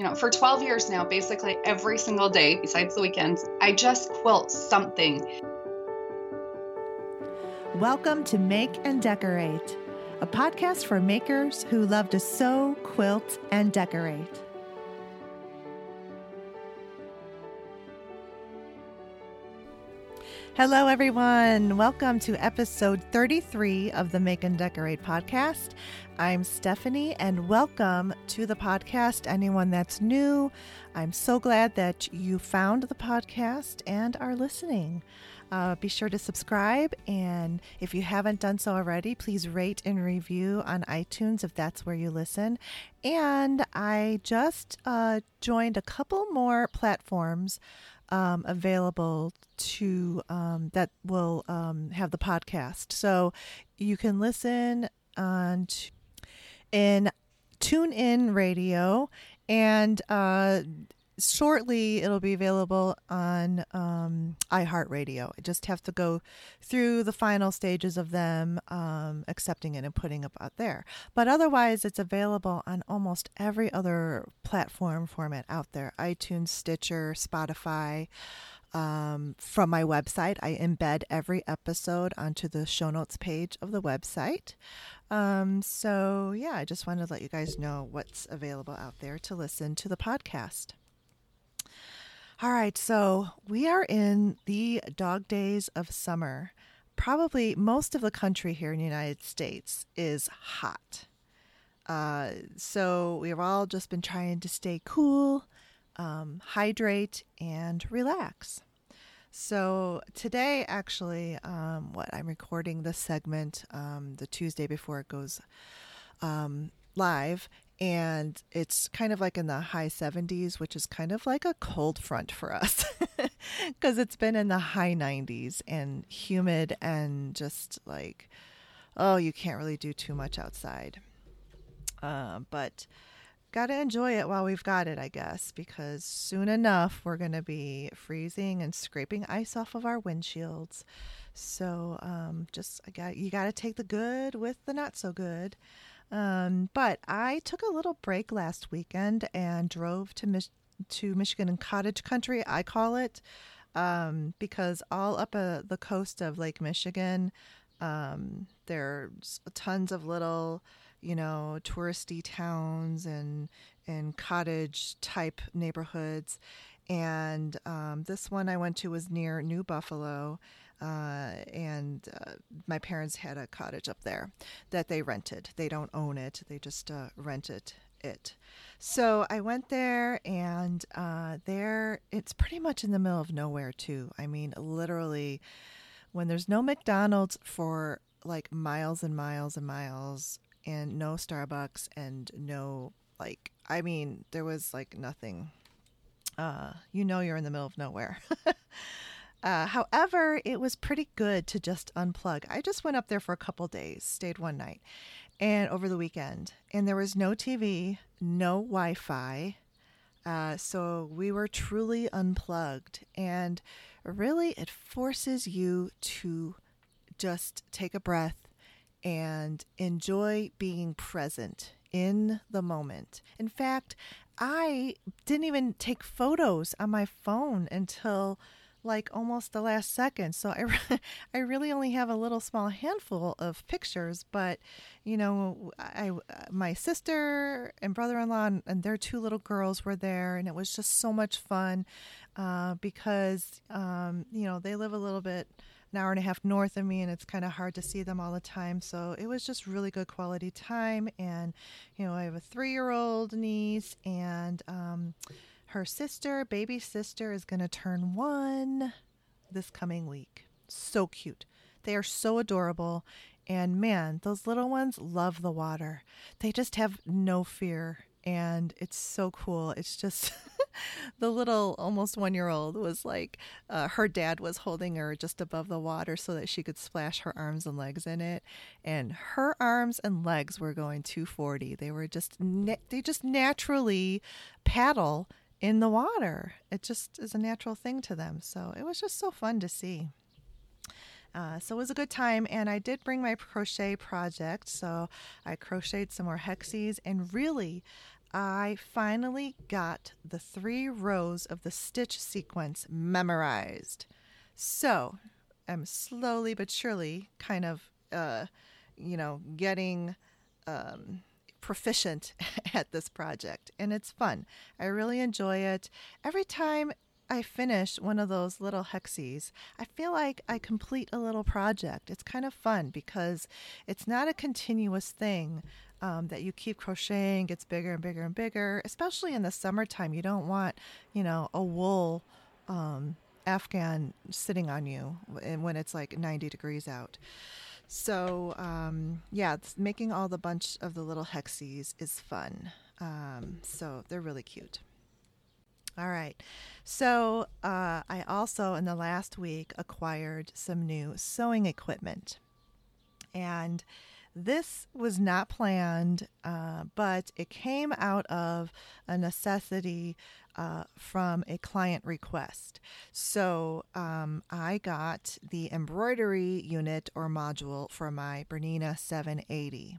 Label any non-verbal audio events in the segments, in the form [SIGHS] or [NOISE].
you know, for 12 years now, basically every single day, besides the weekends, I just quilt something. Welcome to Make and Decorate, a podcast for makers who love to sew, quilt, and decorate. Hello, everyone. Welcome to episode 33 of the Make and Decorate podcast. I'm Stephanie, and welcome to the podcast. Anyone that's new, I'm so glad that you found the podcast and are listening. Uh, be sure to subscribe, and if you haven't done so already, please rate and review on iTunes if that's where you listen. And I just uh, joined a couple more platforms um, available to um, that will um, have the podcast. So you can listen on t- in TuneIn Radio, and uh, shortly it'll be available on um, iHeartRadio. I just have to go through the final stages of them um, accepting it and putting it out there. But otherwise, it's available on almost every other platform format out there iTunes, Stitcher, Spotify. Um, from my website, I embed every episode onto the show notes page of the website. Um, so, yeah, I just wanted to let you guys know what's available out there to listen to the podcast. All right, so we are in the dog days of summer. Probably most of the country here in the United States is hot. Uh, so we've all just been trying to stay cool, um, hydrate, and relax. So today, actually, um, what I'm recording this segment um, the Tuesday before it goes um, live, and it's kind of like in the high 70s, which is kind of like a cold front for us [LAUGHS] because it's been in the high 90s and humid and just like, oh, you can't really do too much outside. Uh, but got to enjoy it while we've got it, I guess, because soon enough we're going to be freezing and scraping ice off of our windshields. So um, just I got you got to take the good with the not so good. Um, but I took a little break last weekend and drove to Mich- to Michigan and cottage country. I call it um, because all up uh, the coast of Lake Michigan, um, there's tons of little, you know, touristy towns and and cottage type neighborhoods. And um, this one I went to was near New Buffalo, uh, and uh, my parents had a cottage up there that they rented. They don't own it; they just uh, rented it. So I went there, and uh, there it's pretty much in the middle of nowhere too. I mean, literally, when there's no McDonald's for like miles and miles and miles, and no Starbucks, and no like, I mean, there was like nothing. Uh, you know, you're in the middle of nowhere. [LAUGHS] Uh, however, it was pretty good to just unplug. I just went up there for a couple days, stayed one night, and over the weekend, and there was no TV, no Wi Fi. Uh, so we were truly unplugged. And really, it forces you to just take a breath and enjoy being present in the moment. In fact, I didn't even take photos on my phone until like almost the last second. So I, [LAUGHS] I really only have a little small handful of pictures, but you know, I, my sister and brother-in-law and, and their two little girls were there, and it was just so much fun uh, because um, you know they live a little bit an hour and a half north of me and it's kind of hard to see them all the time so it was just really good quality time and you know i have a three-year-old niece and um, her sister, baby sister, is going to turn one this coming week. So cute. They are so adorable. And man, those little ones love the water. They just have no fear. And it's so cool. It's just [LAUGHS] the little almost one year old was like, uh, her dad was holding her just above the water so that she could splash her arms and legs in it. And her arms and legs were going 240. They were just, they just naturally paddle in the water. It just is a natural thing to them. So it was just so fun to see. Uh, so it was a good time, and I did bring my crochet project. So I crocheted some more hexies, and really, I finally got the three rows of the stitch sequence memorized. So I'm slowly but surely kind of, uh, you know, getting um, proficient [LAUGHS] at this project, and it's fun. I really enjoy it. Every time I finish one of those little hexies, I feel like I complete a little project. It's kind of fun because it's not a continuous thing um, that you keep crocheting, gets bigger and bigger and bigger, especially in the summertime. You don't want, you know, a wool um, Afghan sitting on you when it's like 90 degrees out. So, um, yeah, making all the bunch of the little hexies is fun. Um, so they're really cute. All right. So uh, I also, in the last week, acquired some new sewing equipment. And this was not planned, uh, but it came out of a necessity uh, from a client request. So um, I got the embroidery unit or module for my Bernina 780.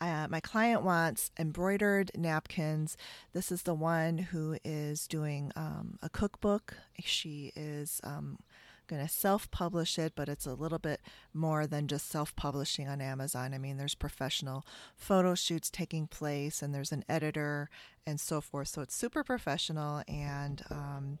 Uh, my client wants embroidered napkins. This is the one who is doing um, a cookbook. She is um, going to self publish it, but it's a little bit more than just self publishing on Amazon. I mean, there's professional photo shoots taking place, and there's an editor and so forth. So it's super professional, and um,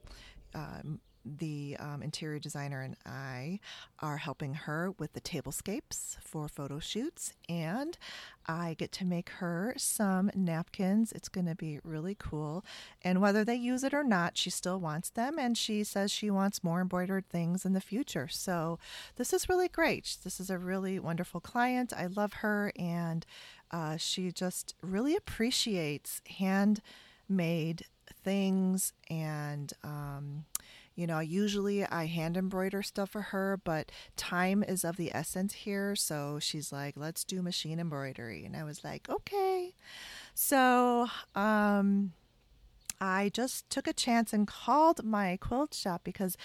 um the um, interior designer and I are helping her with the tablescapes for photo shoots, and I get to make her some napkins. It's going to be really cool. And whether they use it or not, she still wants them, and she says she wants more embroidered things in the future. So this is really great. This is a really wonderful client. I love her, and uh, she just really appreciates handmade things and um, you know, usually I hand embroider stuff for her, but time is of the essence here. So she's like, let's do machine embroidery. And I was like, okay. So, um, I just took a chance and called my quilt shop because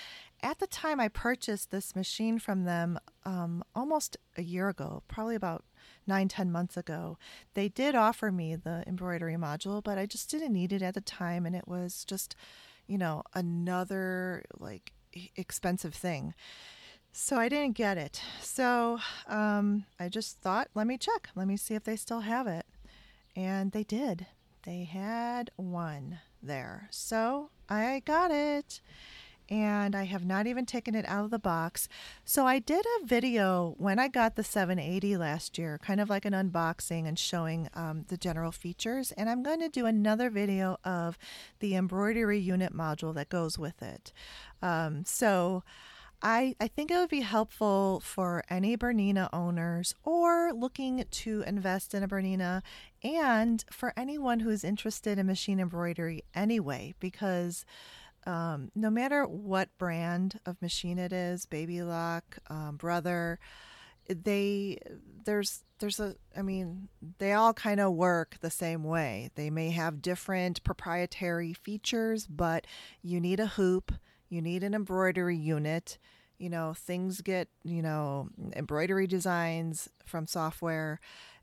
at the time I purchased this machine from them um, almost a year ago, probably about nine, ten months ago, they did offer me the embroidery module, but I just didn't need it at the time. And it was just, you know, another like expensive thing. So I didn't get it. So um, I just thought, let me check. Let me see if they still have it. And they did. They had one there. So I got it and I have not even taken it out of the box. So I did a video when I got the 780 last year, kind of like an unboxing and showing um, the general features. And I'm going to do another video of the embroidery unit module that goes with it. Um, so I, I think it would be helpful for any Bernina owners or looking to invest in a Bernina and for anyone who's interested in machine embroidery anyway, because um, no matter what brand of machine it is, Baby Lock, um, Brother, they there's there's a I mean they all kind of work the same way. They may have different proprietary features, but you need a hoop, you need an embroidery unit. You know, things get, you know, embroidery designs from software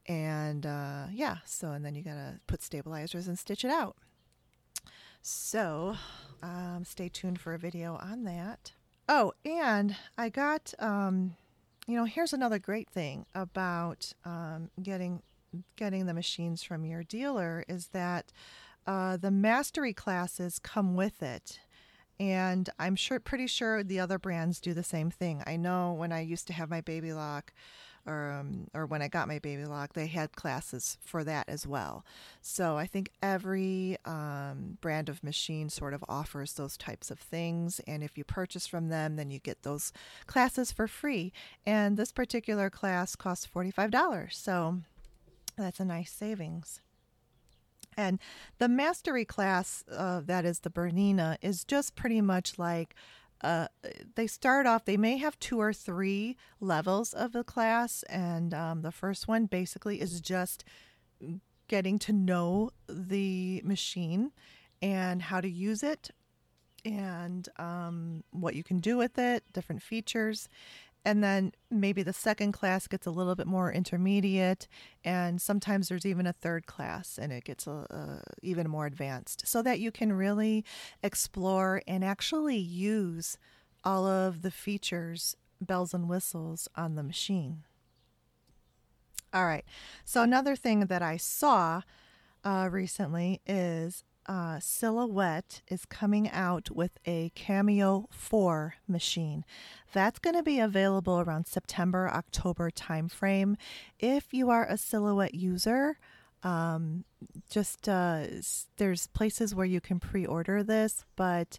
and uh, yeah, so and then you got to put stabilizers and stitch it out. So um, stay tuned for a video on that. Oh, and I got, um, you know, here's another great thing about um, getting getting the machines from your dealer is that uh, the mastery classes come with it. And I'm sure, pretty sure the other brands do the same thing. I know when I used to have my baby lock, or um, or when I got my baby lock, they had classes for that as well. So I think every um, brand of machine sort of offers those types of things, and if you purchase from them, then you get those classes for free. And this particular class costs forty five dollars, so that's a nice savings. And the mastery class, uh, that is the Bernina, is just pretty much like uh, they start off, they may have two or three levels of the class. And um, the first one basically is just getting to know the machine and how to use it and um, what you can do with it, different features. And then maybe the second class gets a little bit more intermediate and sometimes there's even a third class and it gets a, a, even more advanced so that you can really explore and actually use all of the features bells and whistles on the machine. All right so another thing that i saw uh, recently is uh, Silhouette is coming out with a Cameo 4 machine. That's going to be available around September, October timeframe. If you are a Silhouette user, um, just uh, there's places where you can pre order this, but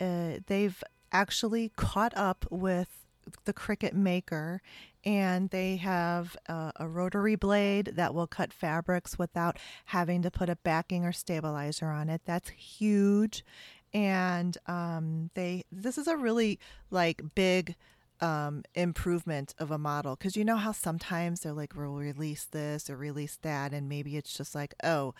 uh, they've actually caught up with the Cricut Maker, and they have a, a, rotary blade that will cut fabrics without having to put a backing or stabilizer on it. That's huge, and um, they this is a really like big um, improvement of a model because you know how sometimes they're like we'll release this or release that, and maybe it's just like oh.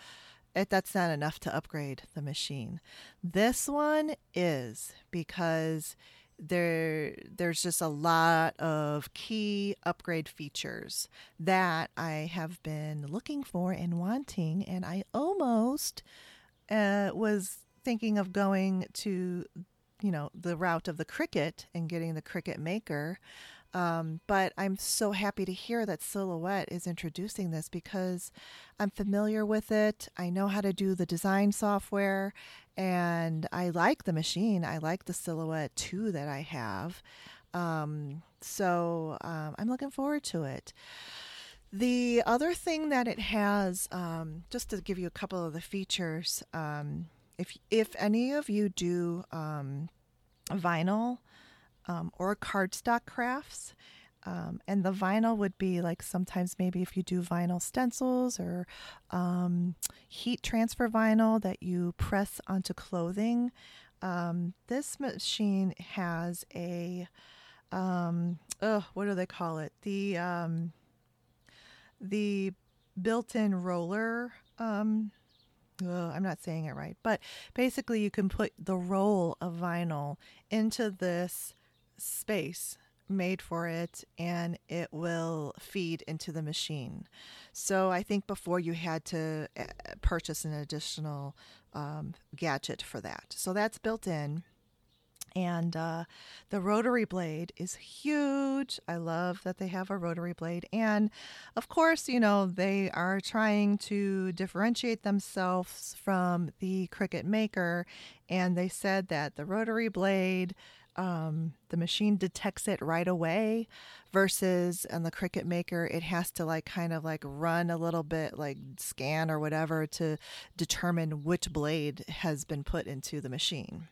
It, that's not enough to upgrade the machine. This one is because there there's just a lot of key upgrade features that I have been looking for and wanting and I almost uh, was thinking of going to you know the route of the Cricut and getting the Cricut maker um, but I'm so happy to hear that Silhouette is introducing this because I'm familiar with it. I know how to do the design software and I like the machine. I like the Silhouette 2 that I have. Um, so um, I'm looking forward to it. The other thing that it has, um, just to give you a couple of the features, um, if if any of you do um, vinyl, um, or cardstock crafts. Um, and the vinyl would be like sometimes maybe if you do vinyl stencils or um, heat transfer vinyl that you press onto clothing. Um, this machine has a um, what do they call it? The um, the built-in roller. Um, I'm not saying it right, but basically you can put the roll of vinyl into this space made for it and it will feed into the machine. So I think before you had to uh, purchase an additional um, gadget for that. So that's built in. And uh, the rotary blade is huge. I love that they have a rotary blade. And of course, you know, they are trying to differentiate themselves from the Cricut Maker. And they said that the rotary blade um, the machine detects it right away versus on the Cricut Maker, it has to like kind of like run a little bit, like scan or whatever to determine which blade has been put into the machine.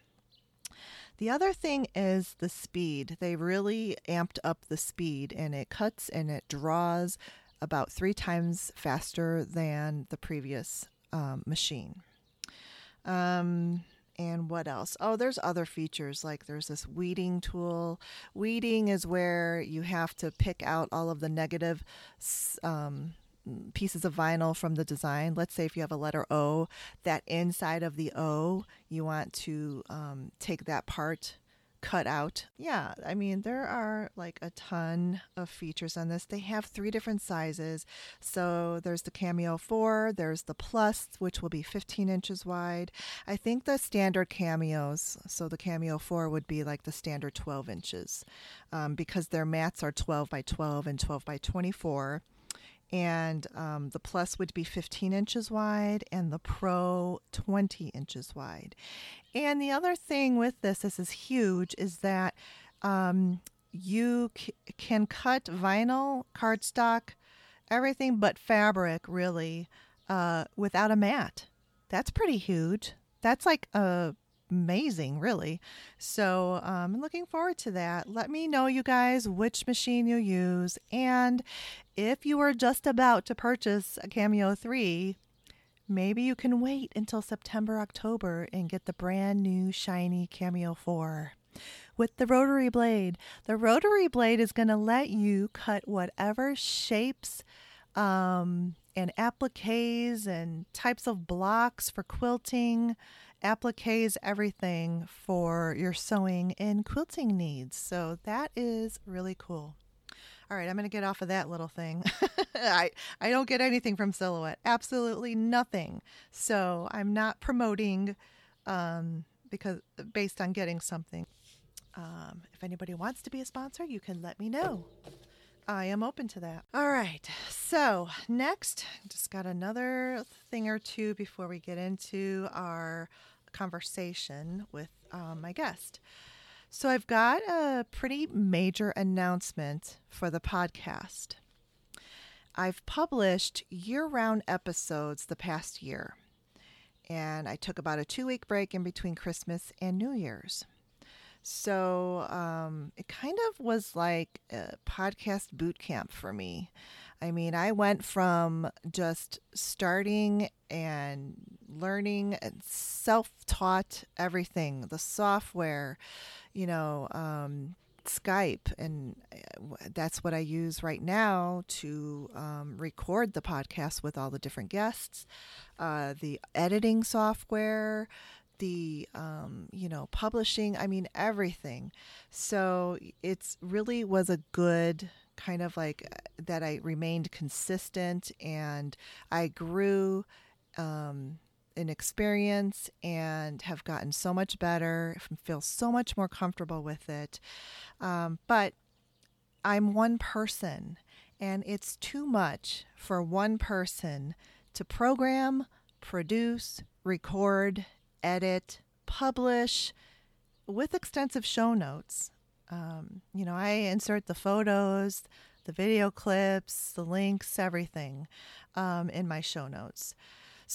The other thing is the speed. They really amped up the speed and it cuts and it draws about three times faster than the previous um, machine. Um, and what else? Oh, there's other features like there's this weeding tool. Weeding is where you have to pick out all of the negative um, pieces of vinyl from the design. Let's say if you have a letter O, that inside of the O, you want to um, take that part cut out. Yeah, I mean, there are like a ton of features on this. They have three different sizes. So there's the Cameo 4, there's the Plus, which will be 15 inches wide. I think the standard Cameos, so the Cameo 4 would be like the standard 12 inches um, because their mats are 12 by 12 and 12 by 24 and um, the plus would be 15 inches wide and the pro 20 inches wide and the other thing with this this is huge is that um, you c- can cut vinyl cardstock everything but fabric really uh, without a mat that's pretty huge that's like a amazing, really. So um, I'm looking forward to that. Let me know, you guys, which machine you use. And if you are just about to purchase a Cameo 3, maybe you can wait until September, October and get the brand new shiny Cameo 4 with the rotary blade. The rotary blade is going to let you cut whatever shapes um, and appliques and types of blocks for quilting, appliques, everything for your sewing and quilting needs. So that is really cool. All right, I'm going to get off of that little thing. [LAUGHS] I, I don't get anything from Silhouette, absolutely nothing. So I'm not promoting um, because based on getting something. Um, if anybody wants to be a sponsor, you can let me know. I am open to that. All right. So, next, just got another thing or two before we get into our conversation with um, my guest. So, I've got a pretty major announcement for the podcast. I've published year round episodes the past year, and I took about a two week break in between Christmas and New Year's. So um, it kind of was like a podcast boot camp for me. I mean, I went from just starting and learning and self taught everything the software, you know, um, Skype, and uh, that's what I use right now to um, record the podcast with all the different guests. Uh, the editing software, the um, you know publishing i mean everything so it's really was a good kind of like uh, that i remained consistent and i grew um, in experience and have gotten so much better feel so much more comfortable with it um, but i'm one person and it's too much for one person to program produce record edit, publish with extensive show notes. Um, you know, I insert the photos, the video clips, the links, everything um, in my show notes.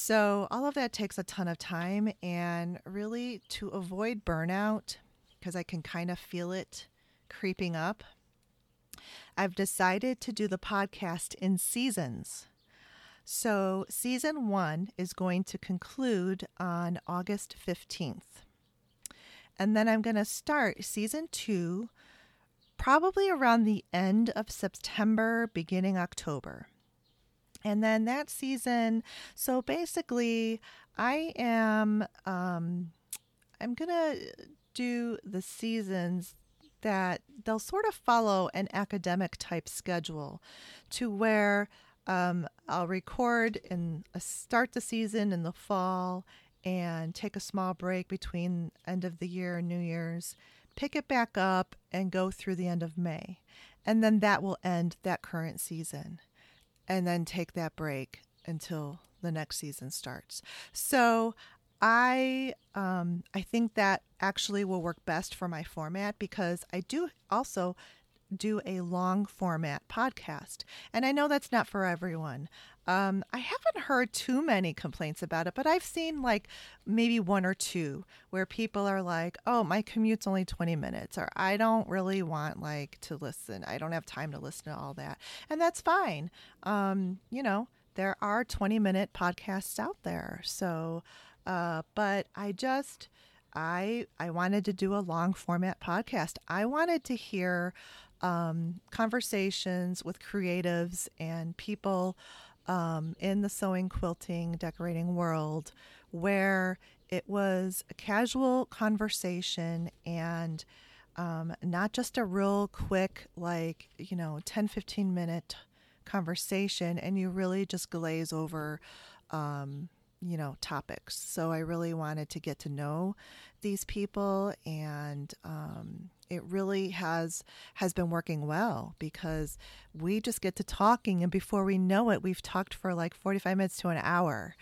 So, all of that takes a ton of time, and really to avoid burnout, because I can kind of feel it creeping up, I've decided to do the podcast in seasons. So, season one is going to conclude on August 15th. And then I'm going to start season two probably around the end of September, beginning October. And then that season, so basically, I am um, I'm gonna do the seasons that they'll sort of follow an academic type schedule, to where um, I'll record and uh, start the season in the fall and take a small break between end of the year and New Year's, pick it back up and go through the end of May. And then that will end that current season. And then take that break until the next season starts. So I um, I think that actually will work best for my format because I do also do a long format podcast. And I know that's not for everyone. Um, I haven't heard too many complaints about it, but I've seen like maybe one or two where people are like, oh, my commute's only 20 minutes, or I don't really want like to listen. I don't have time to listen to all that. And that's fine. Um, you know, there are 20 minute podcasts out there. So, uh, but I just, I I wanted to do a long format podcast. I wanted to hear um, conversations with creatives and people um, in the sewing, quilting, decorating world where it was a casual conversation and um, not just a real quick, like, you know, 10, 15 minute conversation, and you really just glaze over. Um, you know topics. So i really wanted to get to know these people and um, it really has has been working well because we just get to talking and before we know it we've talked for like 45 minutes to an hour.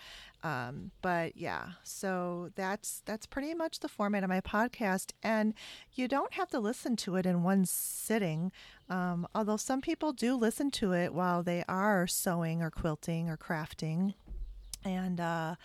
Um, but yeah so that's that's pretty much the format of my podcast and you don't have to listen to it in one sitting. Um, although some people do listen to it while they are sewing or quilting or crafting and uh,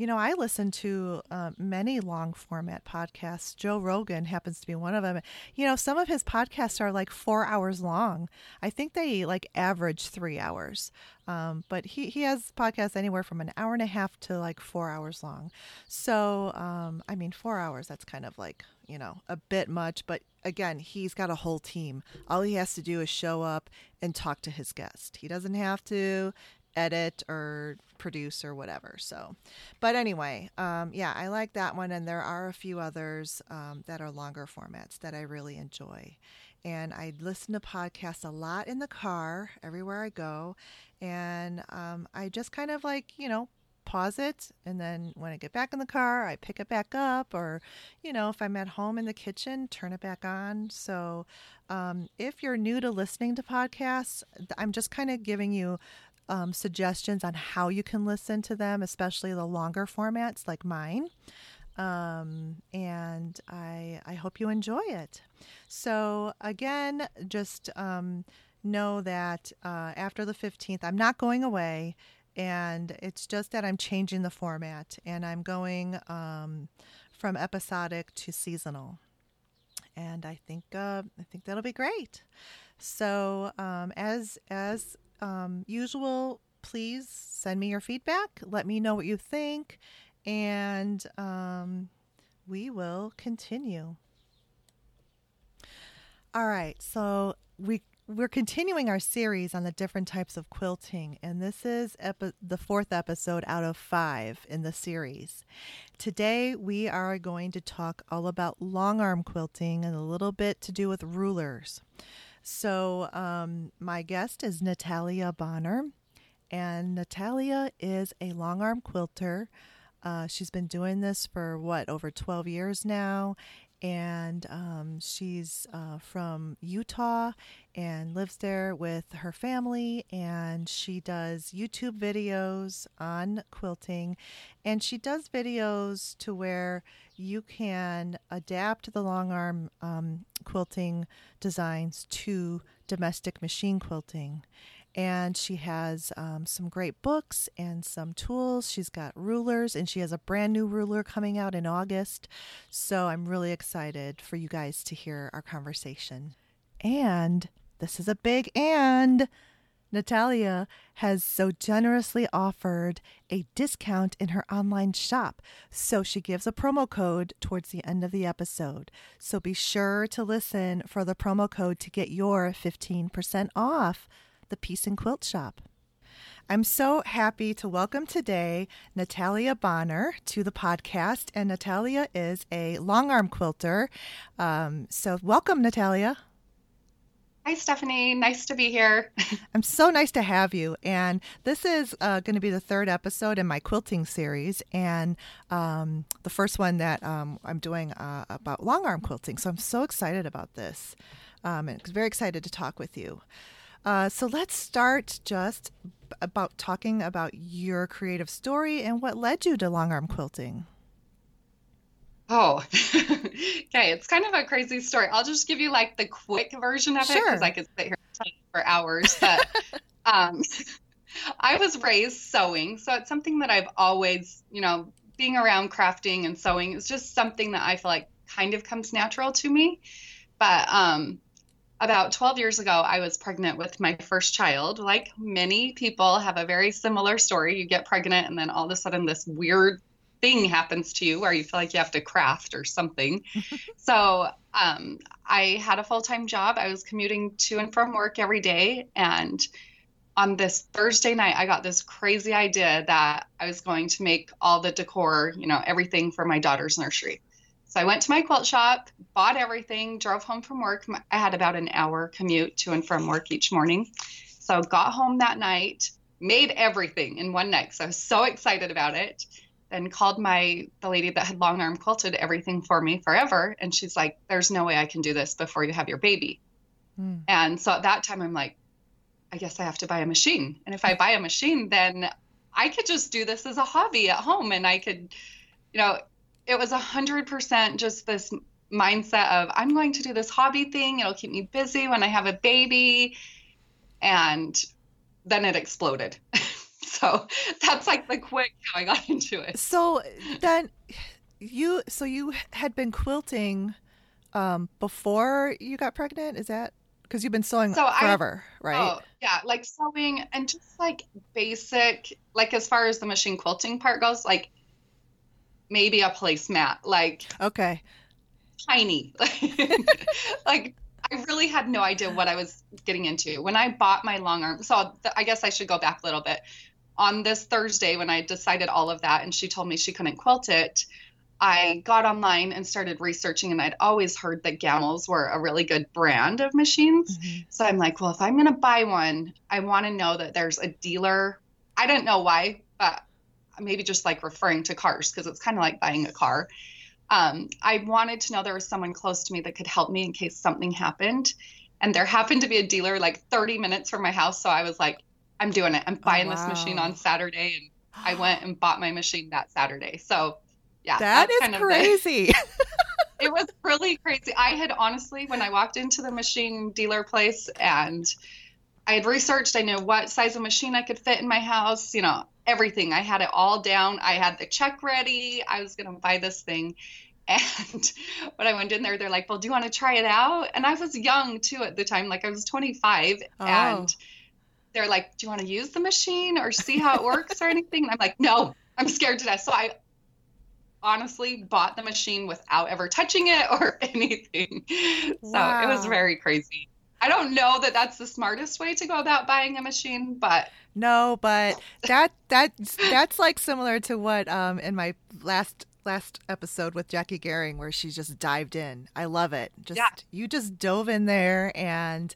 you know, I listen to uh, many long format podcasts. Joe Rogan happens to be one of them. You know, some of his podcasts are like four hours long. I think they like average three hours. Um, but he, he has podcasts anywhere from an hour and a half to like four hours long. So, um, I mean, four hours, that's kind of like, you know, a bit much. But again, he's got a whole team. All he has to do is show up and talk to his guest. He doesn't have to edit or produce or whatever. So, but anyway, um, yeah, I like that one, and there are a few others um, that are longer formats that I really enjoy. And I listen to podcasts a lot in the car everywhere I go, and um, I just kind of like you know pause it and then when I get back in the car, I pick it back up or you know, if I'm at home in the kitchen, turn it back on. So, um, if you're new to listening to podcasts, I'm just kind of giving you um, suggestions on how you can listen to them, especially the longer formats like mine. Um, and I, I hope you enjoy it. So, again, just um, know that uh, after the 15th, I'm not going away. And it's just that I'm changing the format and I'm going um, from episodic to seasonal. And I think uh, I think that'll be great. So um, as as um, usual, please send me your feedback. Let me know what you think, and um, we will continue. All right, so we we're continuing our series on the different types of quilting, and this is epi- the fourth episode out of five in the series. Today, we are going to talk all about long arm quilting and a little bit to do with rulers. So, um, my guest is Natalia Bonner, and Natalia is a long arm quilter. Uh, she's been doing this for what, over 12 years now, and um, she's uh, from Utah and lives there with her family. And she does YouTube videos on quilting, and she does videos to where you can adapt the long arm um, quilting designs to domestic machine quilting and she has um, some great books and some tools. She's got rulers, and she has a brand new ruler coming out in August. So I'm really excited for you guys to hear our conversation. And this is a big and. Natalia has so generously offered a discount in her online shop, so she gives a promo code towards the end of the episode. So be sure to listen for the promo code to get your 15% off the Piece N Quilt Shop. I'm so happy to welcome today Natalia Bonner to the podcast. And Natalia is a long arm quilter. Um, so, welcome, Natalia. Hi, Stephanie. Nice to be here. [LAUGHS] I'm so nice to have you. And this is uh, going to be the third episode in my quilting series, and um, the first one that um, I'm doing uh, about long arm quilting. So I'm so excited about this, um, and very excited to talk with you. Uh, so let's start just about talking about your creative story and what led you to long arm quilting. Oh, [LAUGHS] okay. It's kind of a crazy story. I'll just give you like the quick version of it because I could sit here for hours. But [LAUGHS] um, [LAUGHS] I was raised sewing, so it's something that I've always, you know, being around crafting and sewing is just something that I feel like kind of comes natural to me. But um, about 12 years ago, I was pregnant with my first child. Like many people have a very similar story. You get pregnant, and then all of a sudden, this weird thing happens to you where you feel like you have to craft or something. [LAUGHS] so um, I had a full time job. I was commuting to and from work every day. And on this Thursday night, I got this crazy idea that I was going to make all the decor, you know, everything for my daughter's nursery. So I went to my quilt shop, bought everything, drove home from work. I had about an hour commute to and from work each morning. So got home that night, made everything in one night. So I was so excited about it. Then called my the lady that had long arm quilted everything for me forever, and she's like, "There's no way I can do this before you have your baby." Mm. And so at that time, I'm like, I guess I have to buy a machine. And if I buy a machine, then I could just do this as a hobby at home, and I could, you know, it was a hundred percent just this mindset of I'm going to do this hobby thing. It'll keep me busy when I have a baby. And then it exploded. [LAUGHS] so that's like the quick how I got into it. So then you so you had been quilting um, before you got pregnant, is that because you've been sewing so forever, I, right? Oh, yeah, like sewing and just like basic, like as far as the machine quilting part goes, like maybe a placemat, like okay, tiny, [LAUGHS] like I really had no idea what I was getting into when I bought my long arm. So I guess I should go back a little bit. on this Thursday, when I decided all of that and she told me she couldn't quilt it, I got online and started researching, and I'd always heard that Gammill's were a really good brand of machines. Mm-hmm. So I'm like, well, if I'm going to buy one, I want to know that there's a dealer. I don't know why, but maybe just like referring to cars because it's kind of like buying a car. Um, I wanted to know there was someone close to me that could help me in case something happened. And there happened to be a dealer like 30 minutes from my house. So I was like, I'm doing it. I'm oh, buying oh, wow. this machine on Saturday. And I went and bought my machine that Saturday. So yeah, that is [LAUGHS] crazy. it was really crazy. I had honestly, when I walked into the machine dealer place and I had researched, I knew what size of machine I could fit in my house, you know, everything. I had it all down. I had the check ready. I was going to buy this thing. [LAUGHS] And when I went in there, they're like, Well, do you want to try it out? And I was young too at the time, like I was 25. Oh. And they're like, Do you want to use the machine or see how it works or anything? And I'm like, No, I'm scared to death. So I honestly bought the machine without ever touching it or [LAUGHS] anything. Wow. So it was very crazy. I don't know that that's the smartest way to go about buying a machine, but no, but that that's that's like similar to what um in my last last episode with Jacquie Gering where she just dived in. I love it. Just yeah. you just dove in there and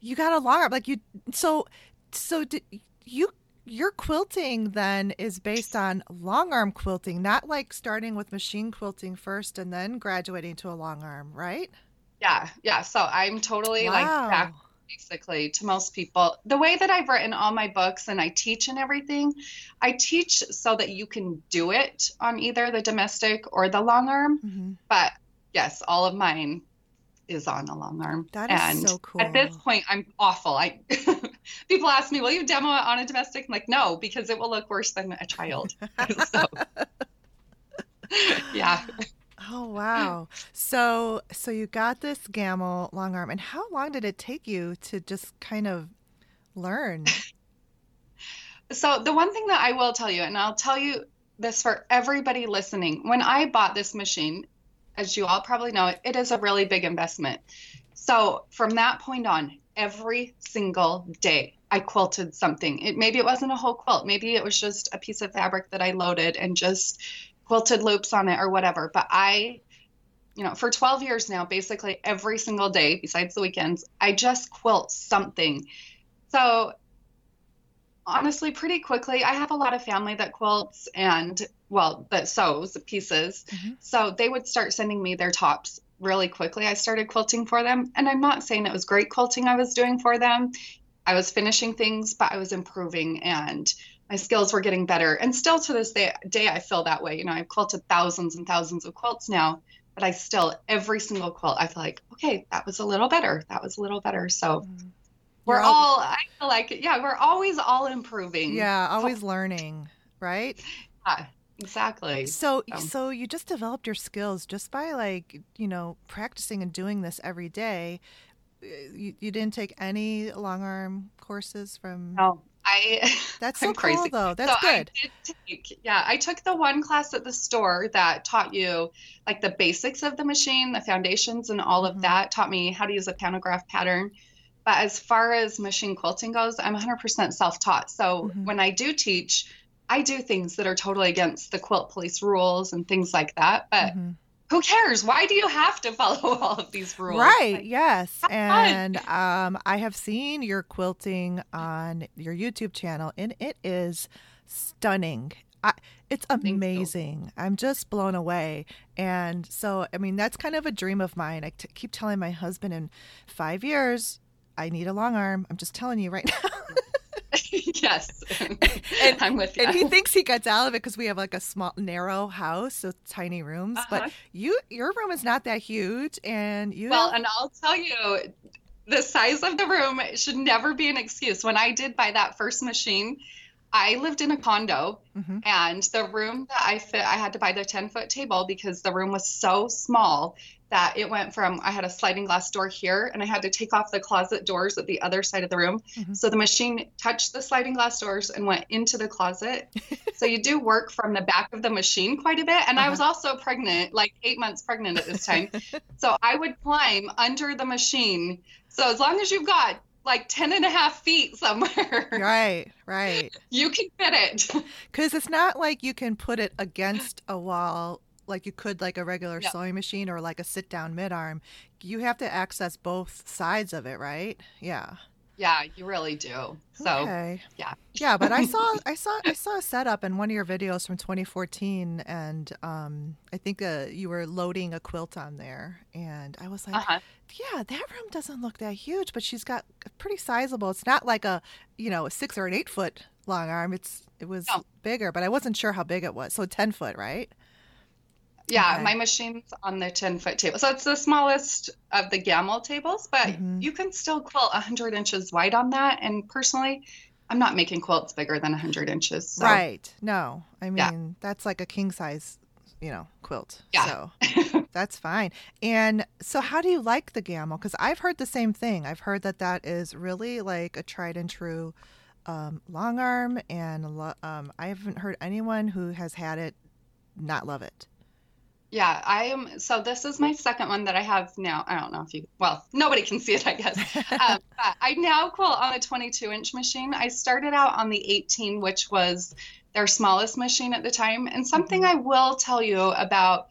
you got a long arm like you so so did you your quilting then is based on long arm quilting, not like starting with machine quilting first and then graduating to a long arm, right? Yeah, yeah. So I'm totally wow. like back basically to most people. The way that I've written all my books and I teach and everything, I teach so that you can do it on either the domestic or the long arm. Mm-hmm. But yes, all of mine is on a long arm. That is and so cool. At this point, I'm awful. I [LAUGHS] people ask me, "Will you demo it on a domestic?" I'm like, "No," because it will look worse than a child. [LAUGHS] so, [LAUGHS] yeah. Oh wow. So so you got this Gammill long arm, and how long did it take you to just kind of learn? So the one thing that I will tell you, and I'll tell you this for everybody listening, when I bought this machine, as you all probably know, it is a really big investment. So from that point on, every single day I quilted something. It maybe it wasn't a whole quilt, maybe it was just a piece of fabric that I loaded and just quilted loops on it or whatever. But I, you know, for 12 years now, basically every single day besides the weekends, I just quilt something. So honestly, pretty quickly, I have a lot of family that quilts and well, that sews pieces. Mm-hmm. So they would start sending me their tops really quickly. I started quilting for them. And I'm not saying it was great quilting I was doing for them. I was finishing things, but I was improving and my skills were getting better. And still to this day, day I feel that way. You know, I've quilted thousands and thousands of quilts now, but I still, every single quilt, I feel like, okay, that was a little better. That was a little better. So mm-hmm. we're all, all, I feel like, yeah, we're always all improving. Yeah, always so, learning, right? Yeah. Exactly. So, so, so you just developed your skills just by like, you know, practicing and doing this every day. Uh, you, you didn't take any long arm courses from No. I [LAUGHS] That's so cool crazy. though. That's so good. I take, yeah, I took the one class at the store that taught you like the basics of the machine, the foundations and all of mm-hmm. that, taught me how to use a pantograph pattern. But as far as machine quilting goes, I'm 100% self-taught. So mm-hmm. when I do teach, I do things that are totally against the quilt police rules and things like that, but mm-hmm. Who cares? Why do you have to [LAUGHS] follow all of these rules? Right, like, yes. And um, I have seen your quilting on your YouTube channel, and it is stunning. I, it's amazing. So. I'm just blown away. And so, I mean, that's kind of a dream of mine. I t- keep telling my husband in five years, I need a long arm. I'm just telling you right [LAUGHS] now. [LAUGHS] yes. [LAUGHS] and, I'm with you. And he thinks he gets out of it because we have like a small, narrow house, so tiny rooms. Uh-huh. But you, your room is not that huge, and you. Well, have... and I'll tell you, the size of the room should never be an excuse. When I did buy that first machine, I lived in a condo, mm-hmm. and the room that I fit, I had to buy the 10 foot table because the room was so small that it went from I had a sliding glass door here and I had to take off the closet doors at the other side of the room. Mm-hmm. So the machine touched the sliding glass doors and went into the closet. [LAUGHS] so you do work from the back of the machine quite a bit. And uh-huh. I was also pregnant, like eight months pregnant at this [LAUGHS] time. so I would climb under the machine. So as long as you've got like 10 and a half feet somewhere. [LAUGHS] Right, right. You can fit it. [LAUGHS] Because it's not like you can put it against a wall like you could like a regular Yeah. sewing machine or like a sit down mid arm. You have to access both sides of it, right? Yeah. Yeah, you really do. So, okay. yeah. Yeah, but I [LAUGHS] saw I saw I saw a setup in one of your videos from 2014 and um I think uh, you were loading a quilt on there and I was like uh-huh. yeah, that room doesn't look that huge, but she's got pretty sizable. It's not like a, you know, a six or an eight foot long arm. It's it was No. bigger, but I wasn't sure how big it was. So ten foot, right? Yeah, Okay. my machine's on the 10 foot table. So it's the smallest of the Gammill tables, but Mhm. you can still quilt 100 inches wide on that. And personally, I'm not making quilts bigger than 100 inches. So. Right. No, I mean Yeah. that's like a king size, you know, quilt. Yeah. So [LAUGHS] that's fine. And so, how do you like the Gammill? Because I've heard the same thing. I've heard that that is really like a tried and true um, long arm, and um, I haven't heard anyone who has had it not love it. Yeah, I am. So this is my second one that I have now. I don't know if you, well, nobody can see it, I guess. [LAUGHS] um, I now quilt on a 22 inch machine. I started out on the 18, which was their smallest machine at the time. And something I will tell you about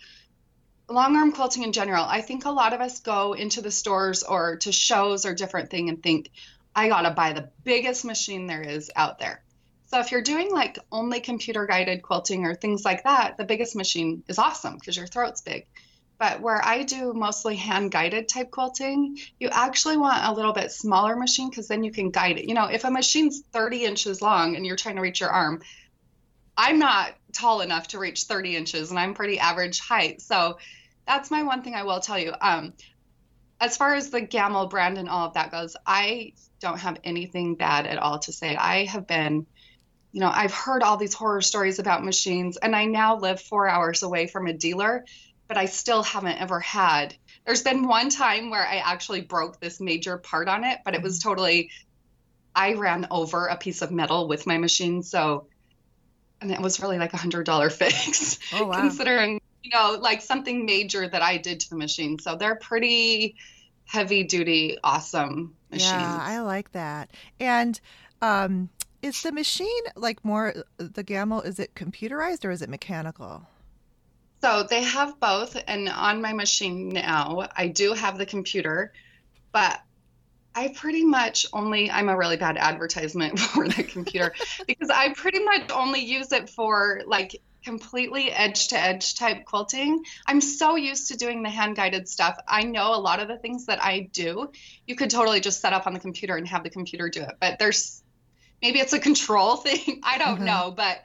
long arm quilting in general, I think a lot of us go into the stores or to shows or different thing and think, I gotta buy the biggest machine there is out there. So if you're doing like only computer guided quilting or things like that, the biggest machine is awesome because your throat's big. But where I do mostly hand guided type quilting, you actually want a little bit smaller machine because then you can guide it. You know, if a machine's 30 inches long and you're trying to reach your arm, I'm not tall enough to reach 30 inches and I'm pretty average height. So that's my one thing I will tell you. Um, as far as the Gammill brand and all of that goes, I don't have anything bad at all to say. I have been, you know, I've heard all these horror stories about machines, and I now live four hours away from a dealer, but I still haven't ever had. There's been one time where I actually broke this major part on it, but it was totally, I ran over a piece of metal with my machine. So, and it was really like a hundred dollar [LAUGHS] fix Oh wow. considering you know like something major that i did to the machine so they're pretty heavy duty awesome machines Yeah, I like that. And um, is the machine like more uh, the Gammill? Is it computerized or is it mechanical? so they have both and on my machine now i do have the computer but i pretty much only i'm a really bad advertisement [LAUGHS] for the computer [LAUGHS] because i pretty much only use it for like completely edge to edge type quilting. I'm so used to doing the hand guided stuff. I know a lot of the things that I do, you could totally just set up on the computer and have the computer do it. But there's maybe it's a control [LAUGHS] thing. I don't Mhm. know. But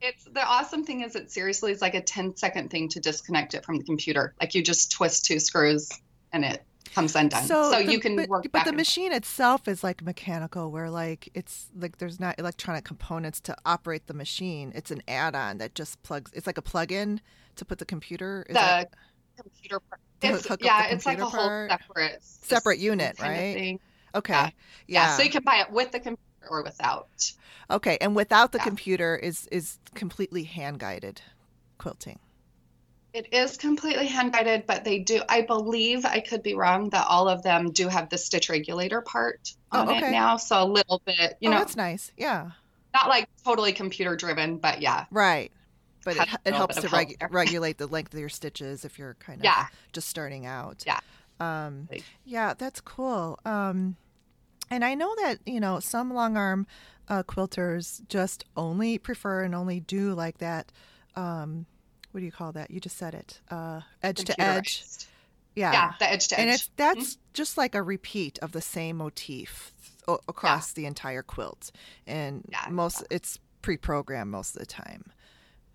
it's the awesome thing is it seriously is like a 10 second thing to disconnect it from the computer. Like you just twist two screws and it comes undone. So, the- you can but, work but the machine itself is like mechanical, where like it's like there's not electronic components to operate the machine. It's an add-on that just plugs. It's like a plug-in to put the computer. Is the that computer part. It's, yeah, the it's like a computer whole separate Separate unit, kind of right? thing. okay? yeah. Yeah. Yeah, so you can buy it with the computer or without. okay, and without the Yeah. computer is is completely hand-guided quilting. It is completely hand guided, but they do, I believe, I could be wrong, that all of them do have the stitch regulator part Oh, on okay. it now. So a little bit, you oh, know, that's nice. Yeah. not like totally computer driven, but yeah. Right. But it, it helps to regulate the length of your stitches if you're kind of Yeah. just starting out. Yeah. Um, yeah, that's cool. Um, and I know that, you know, some long arm uh, quilters just only prefer and only do like that. Um, what do you call that? You just said it. Uh, edge to edge. Yeah. Yeah, the edge to edge. And it's that's just like a repeat of the same motif o- across the entire quilt. And Yeah, most it's pre-programmed most of the time.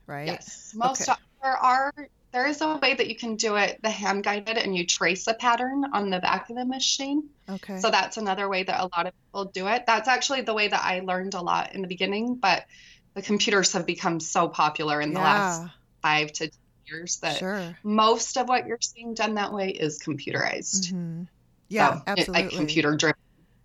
Right? Yes, most Okay. there are. There is a way that you can do it the hand guided, and you trace a pattern on the back of the machine. Okay. So that's another way that a lot of people do it. That's actually the way that I learned a lot in the beginning, but the computers have become so popular in the last five to ten years that sure. most of what you're seeing done that way is computerized. hmm Yeah, So, it- absolutely. Like computer driven.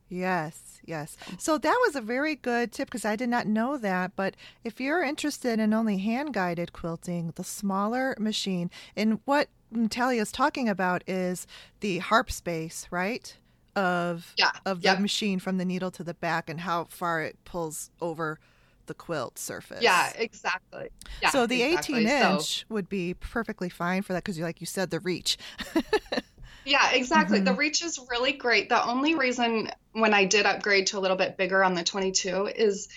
Yes, yes. So that was a very good tip because I did not know that. But if you're interested in only hand guided quilting, the smaller machine, and what Natalia is talking about is the harp space, right? of yeah. of the machine from the needle to the back and how far it pulls over the quilt surface. Yeah, exactly. Yeah, so the exactly. 18 inch so, would be perfectly fine for that because, like you said, the reach. [LAUGHS] yeah, exactly. Mm-hmm. The reach is really great. The only reason when I did upgrade to a little bit bigger on the 22 is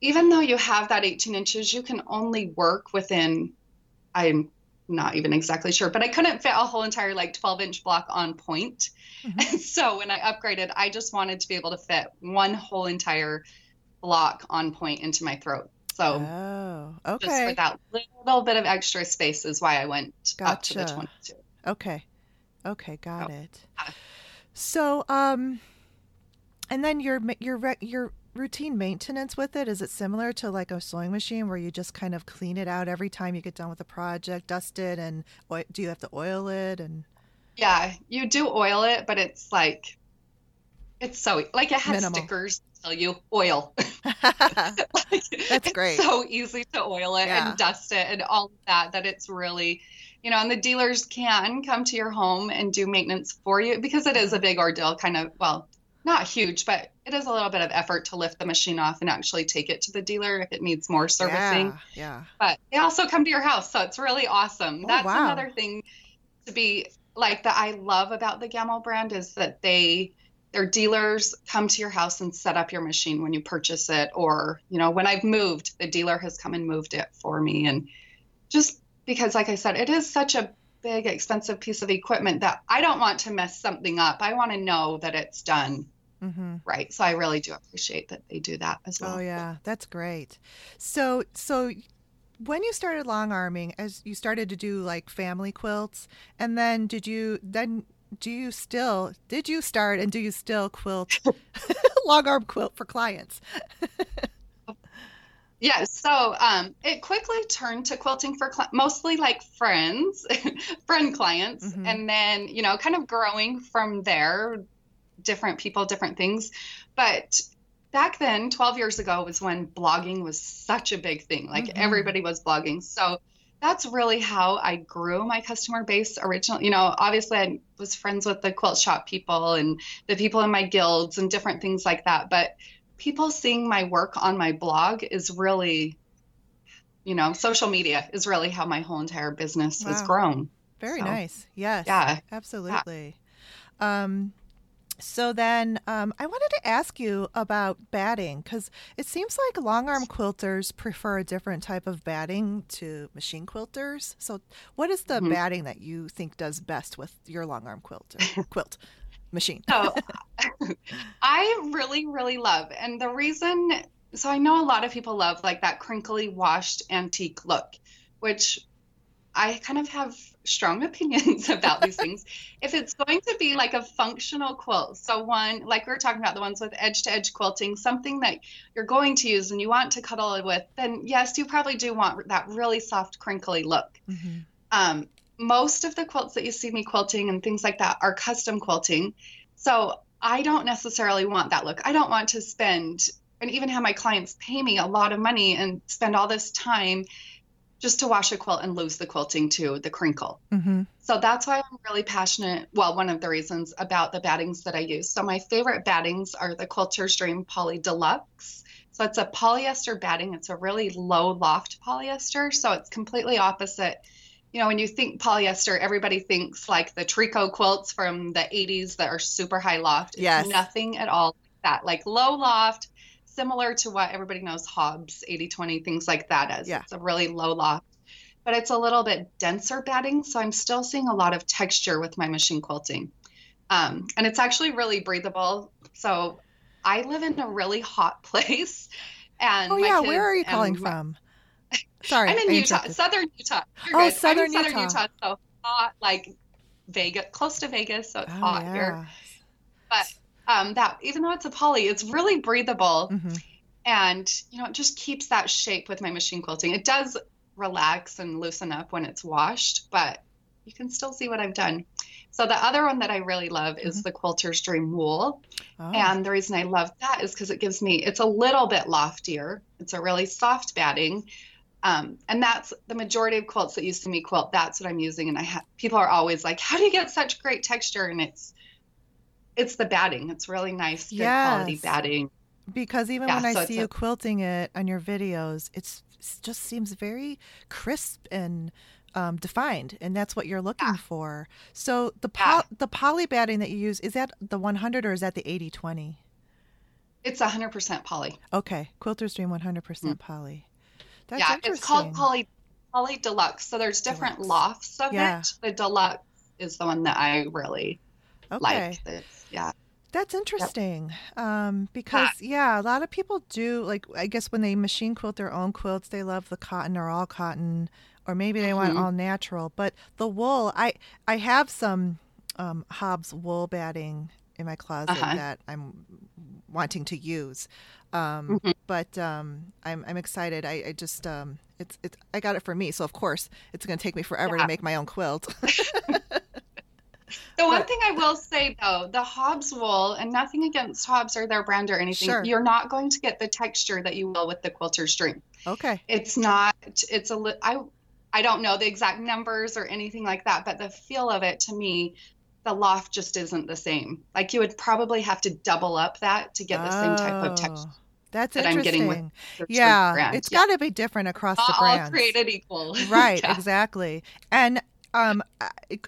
even though you have that 18 inches, you can only work within, I'm not even exactly sure, but I couldn't fit a whole entire like 12 inch block on point. Mm-hmm. [LAUGHS] And so when I upgraded, I just wanted to be able to fit one whole entire block on point into my throat. So, oh, okay. Just for that little bit of extra space is why I went gotcha. up to the 22. Okay. Okay, got oh, it. [LAUGHS] So, um, and then your your your routine maintenance with it is it similar to like a sewing machine where you just kind of clean it out every time you get done with a project, dust it, and do you have to oil it and? Yeah, you do oil it, but it's like it's so like it has Minimal. stickers tell you oil. [LAUGHS] [LAUGHS] like, That's great. so easy to oil it yeah. and dust it and all of that that it's really you know, and the dealers can come to your home and do maintenance for you because it is a big ordeal, kind of, well, not huge, but it is a little bit of effort to lift the machine off and actually take it to the dealer if it needs more servicing. Yeah. yeah. But they also come to your house, so it's really awesome. Oh, That's wow. another thing to be like that I love about the Gammill brand is that they their dealers come to your house and set up your machine when you purchase it or you know when i've moved the dealer has come and moved it for me and just because like i said it is such a big expensive piece of equipment that i don't want to mess something up. I want to know that it's done. Mm-hmm. right. So i really do appreciate that they do that as well. Oh yeah. That's great. So so when you started long arming as you started to do like family quilts and then did you then do you still did you start and do you still quilt [LAUGHS] [LAUGHS] long arm quilt for clients [LAUGHS] yeah so um, it quickly turned to quilting for cl- mostly like friends [LAUGHS] friend clients mm-hmm. and then you know kind of growing from there different people different things but back then 12 years ago was when blogging was such a big thing like mm-hmm. everybody was blogging so that's really how I grew my customer base originally. You know, obviously I was friends with the quilt shop people and the people in my guilds and different things like that. But people seeing my work on my blog is really, you know, social media is really how my whole entire business wow. has grown. Very so, nice. Yes. Yeah. Absolutely. Yeah. Um, so then um, I wanted to ask you about batting because it seems like long arm quilters prefer a different type of batting to machine quilters. So, what is the mm-hmm. batting that you think does best with your long arm quilter quilt machine? so, [LAUGHS] I really, really love, and the reason so I know a lot of people love like that crinkly washed antique look, which I kind of have strong [LAUGHS] opinions about these things. If it's going to be like a functional quilt, so one, like we were talking about the ones with edge to edge quilting, something that you're going to use and you want to cuddle it with, then yes, you probably do want that really soft, crinkly look. Mm-hmm. Um, most of the quilts that you see me quilting and things like that are custom quilting. So I don't necessarily want that look. I don't want to spend and even have my clients pay me a lot of money and spend all this time just to wash a quilt and lose the quilting to the crinkle. Mm-hmm. So that's why I'm really passionate. Well, one of the reasons about the battings that I use. So my favorite battings are the Quilter's Dream Poly Deluxe. So it's a polyester batting. It's a really low loft polyester. So it's completely opposite. You know, when you think polyester, everybody thinks like the Tricot quilts from the 80s that are super high loft. It's yes. nothing at all like that. Like low loft, similar to what everybody knows Hobbs 80 20, things like that as. Yeah. It's a really low loft, but it's a little bit denser batting. So I'm still seeing a lot of texture with my machine quilting. Um, and it's actually really breathable. So I live in a really hot [LAUGHS] place. And oh, yeah. Where are you calling my, from? Sorry. I'm in I Utah, southern Utah. You're oh, good. southern, I'm in southern Utah. Utah. So hot, like Vegas, close to Vegas. So it's oh, hot yeah. here. But um, that even though it's a poly, it's really breathable. Mm-hmm. And, you know, it just keeps that shape with my machine quilting. It does relax and loosen up when it's washed, but you can still see what I've done. So the other one that I really love is mm-hmm. the Quilter's Dream Wool. Oh. And the reason I love that is because it gives me, it's a little bit loftier. It's a really soft batting. Um, and that's the majority of quilts that you see me quilt. That's what I'm using. And I have people are always like, how do you get such great texture? And it's it's the batting. It's really nice, good yes. quality batting. Because even yeah, when I so see you a... quilting it on your videos, it's it just seems very crisp and um, defined, and that's what you're looking yeah. for. So the po- yeah. the poly batting that you use is that the 100 or is that the 80-20? It's 100% poly. Okay, Quilter's Dream 100% mm. poly. That's yeah, it's called poly poly deluxe. So there's different deluxe. lofts of yeah. it. The deluxe is the one that I really okay. like. It's, yeah. That's interesting. Yep. Um, because yeah. yeah, a lot of people do like I guess when they machine quilt their own quilts, they love the cotton or all cotton, or maybe they mm-hmm. want all natural. But the wool, I I have some um, Hobbs wool batting in my closet uh-huh. that I'm wanting to use. Um, mm-hmm. But um, I'm I'm excited. I, I just um, it's it's I got it for me, so of course it's going to take me forever yeah. to make my own quilt. [LAUGHS] [LAUGHS] The one thing I will say though, the Hobbs wool, and nothing against Hobbs or their brand or anything, sure. you're not going to get the texture that you will with the Quilter's Dream. Okay. It's not. It's a. I. I don't know the exact numbers or anything like that, but the feel of it to me, the loft just isn't the same. Like you would probably have to double up that to get the oh. same type of texture. Oh, that's that interesting. I'm getting with yeah, it's yeah. got to be different across the brands. All created equal. [LAUGHS] Right, yeah. exactly. And um,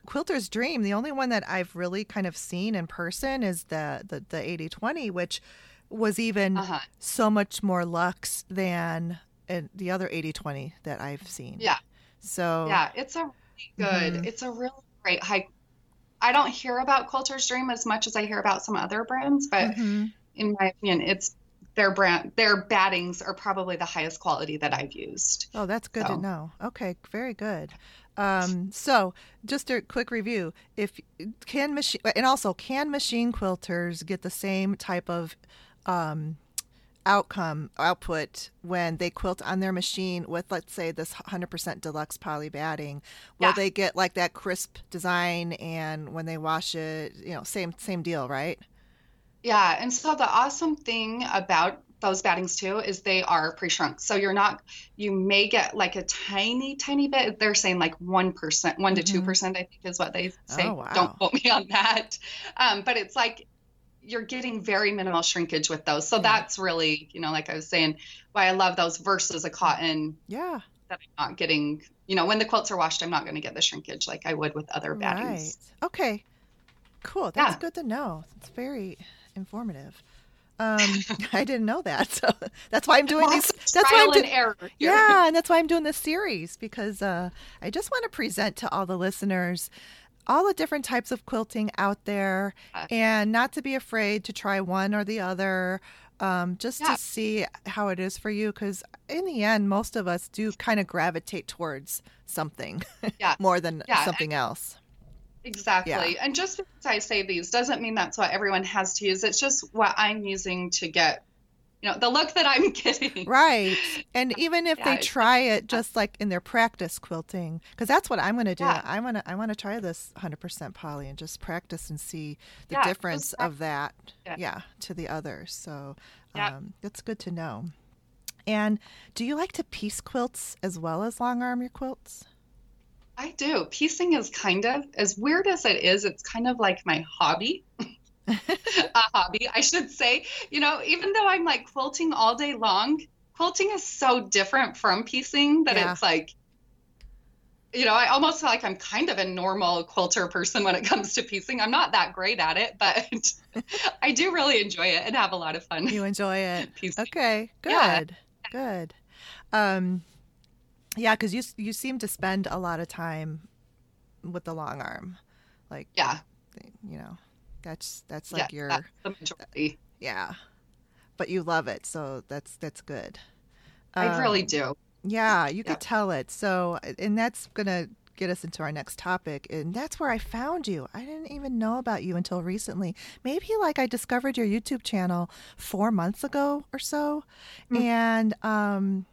Quilter's Dream, the only one that I've really kind of seen in person is the the, the 8020, which was even uh-huh. so much more luxe than uh, the other 8020 that I've seen. Yeah. So yeah, it's a really good. Mm-hmm. It's a really great high. I don't hear about Quilter's Dream as much as I hear about some other brands, but mm-hmm. in my opinion, it's their brand their battings are probably the highest quality that I've used. Oh, that's good so. to know. Okay, very good. Um, so, just a quick review: if can machine and also can machine quilters get the same type of um, outcome output when they quilt on their machine with, let's say, this 100% deluxe poly batting? Will yeah. they get like that crisp design, and when they wash it, you know, same same deal, right? Yeah, and so the awesome thing about those battings too is they are pre-shrunk so you're not you may get like a tiny tiny bit they're saying like 1% 1 to 2% mm-hmm. i think is what they say oh, wow. don't quote me on that um, but it's like you're getting very minimal shrinkage with those so yeah. that's really you know like i was saying why i love those versus a cotton yeah that i'm not getting you know when the quilts are washed i'm not going to get the shrinkage like i would with other battings right. okay cool that's yeah. good to know it's very informative um, [LAUGHS] I didn't know that, so [LAUGHS] that's why I'm doing these. That's why I'm doing error. Yeah, and that's why I'm doing this series because uh, I just want to present to all the listeners all the different types of quilting out there, and not to be afraid to try one or the other. Um, just yeah. to see how it is for you, because in the end, most of us do kind of gravitate towards something yeah. [LAUGHS] more than yeah. something else. Exactly. And just because I say these doesn't mean that's what everyone has to use. It's just what I'm using to get, you know, the look that I'm [LAUGHS] getting. Right. And [LAUGHS] even if yeah, they try it just like in their practice quilting, because that's what I'm going to do. Yeah. I want to I want to try this 100% poly and just practice and see the difference of that. Yeah. to the other So um, that's good to know. And do you like to piece quilts as well as long arm your quilts? I do. Piecing is kind of, as weird as it is, it's kind of like my hobby. [LAUGHS] [LAUGHS] a hobby, I should say. You know, even though I'm like quilting all day long, quilting is so different from piecing that yeah. it's like, you know, I almost feel like I'm kind of a normal quilter person when it comes to piecing. I'm not that great at it, but [LAUGHS] I do really enjoy it and have a lot of fun. You enjoy [LAUGHS] it. piecing. Okay, good. Yeah. Good. Um, yeah, because you you seem to spend a lot of time with the long arm, like yeah, you know, that's that's like yeah, your that's. Yeah, but you love it, so that's that's good. I um, really do. Yeah, you yeah. could tell it. So, and that's gonna get us into our next topic and that's where i found you i didn't even know about you until recently maybe like i discovered your youtube channel four months ago or so mm-hmm. and um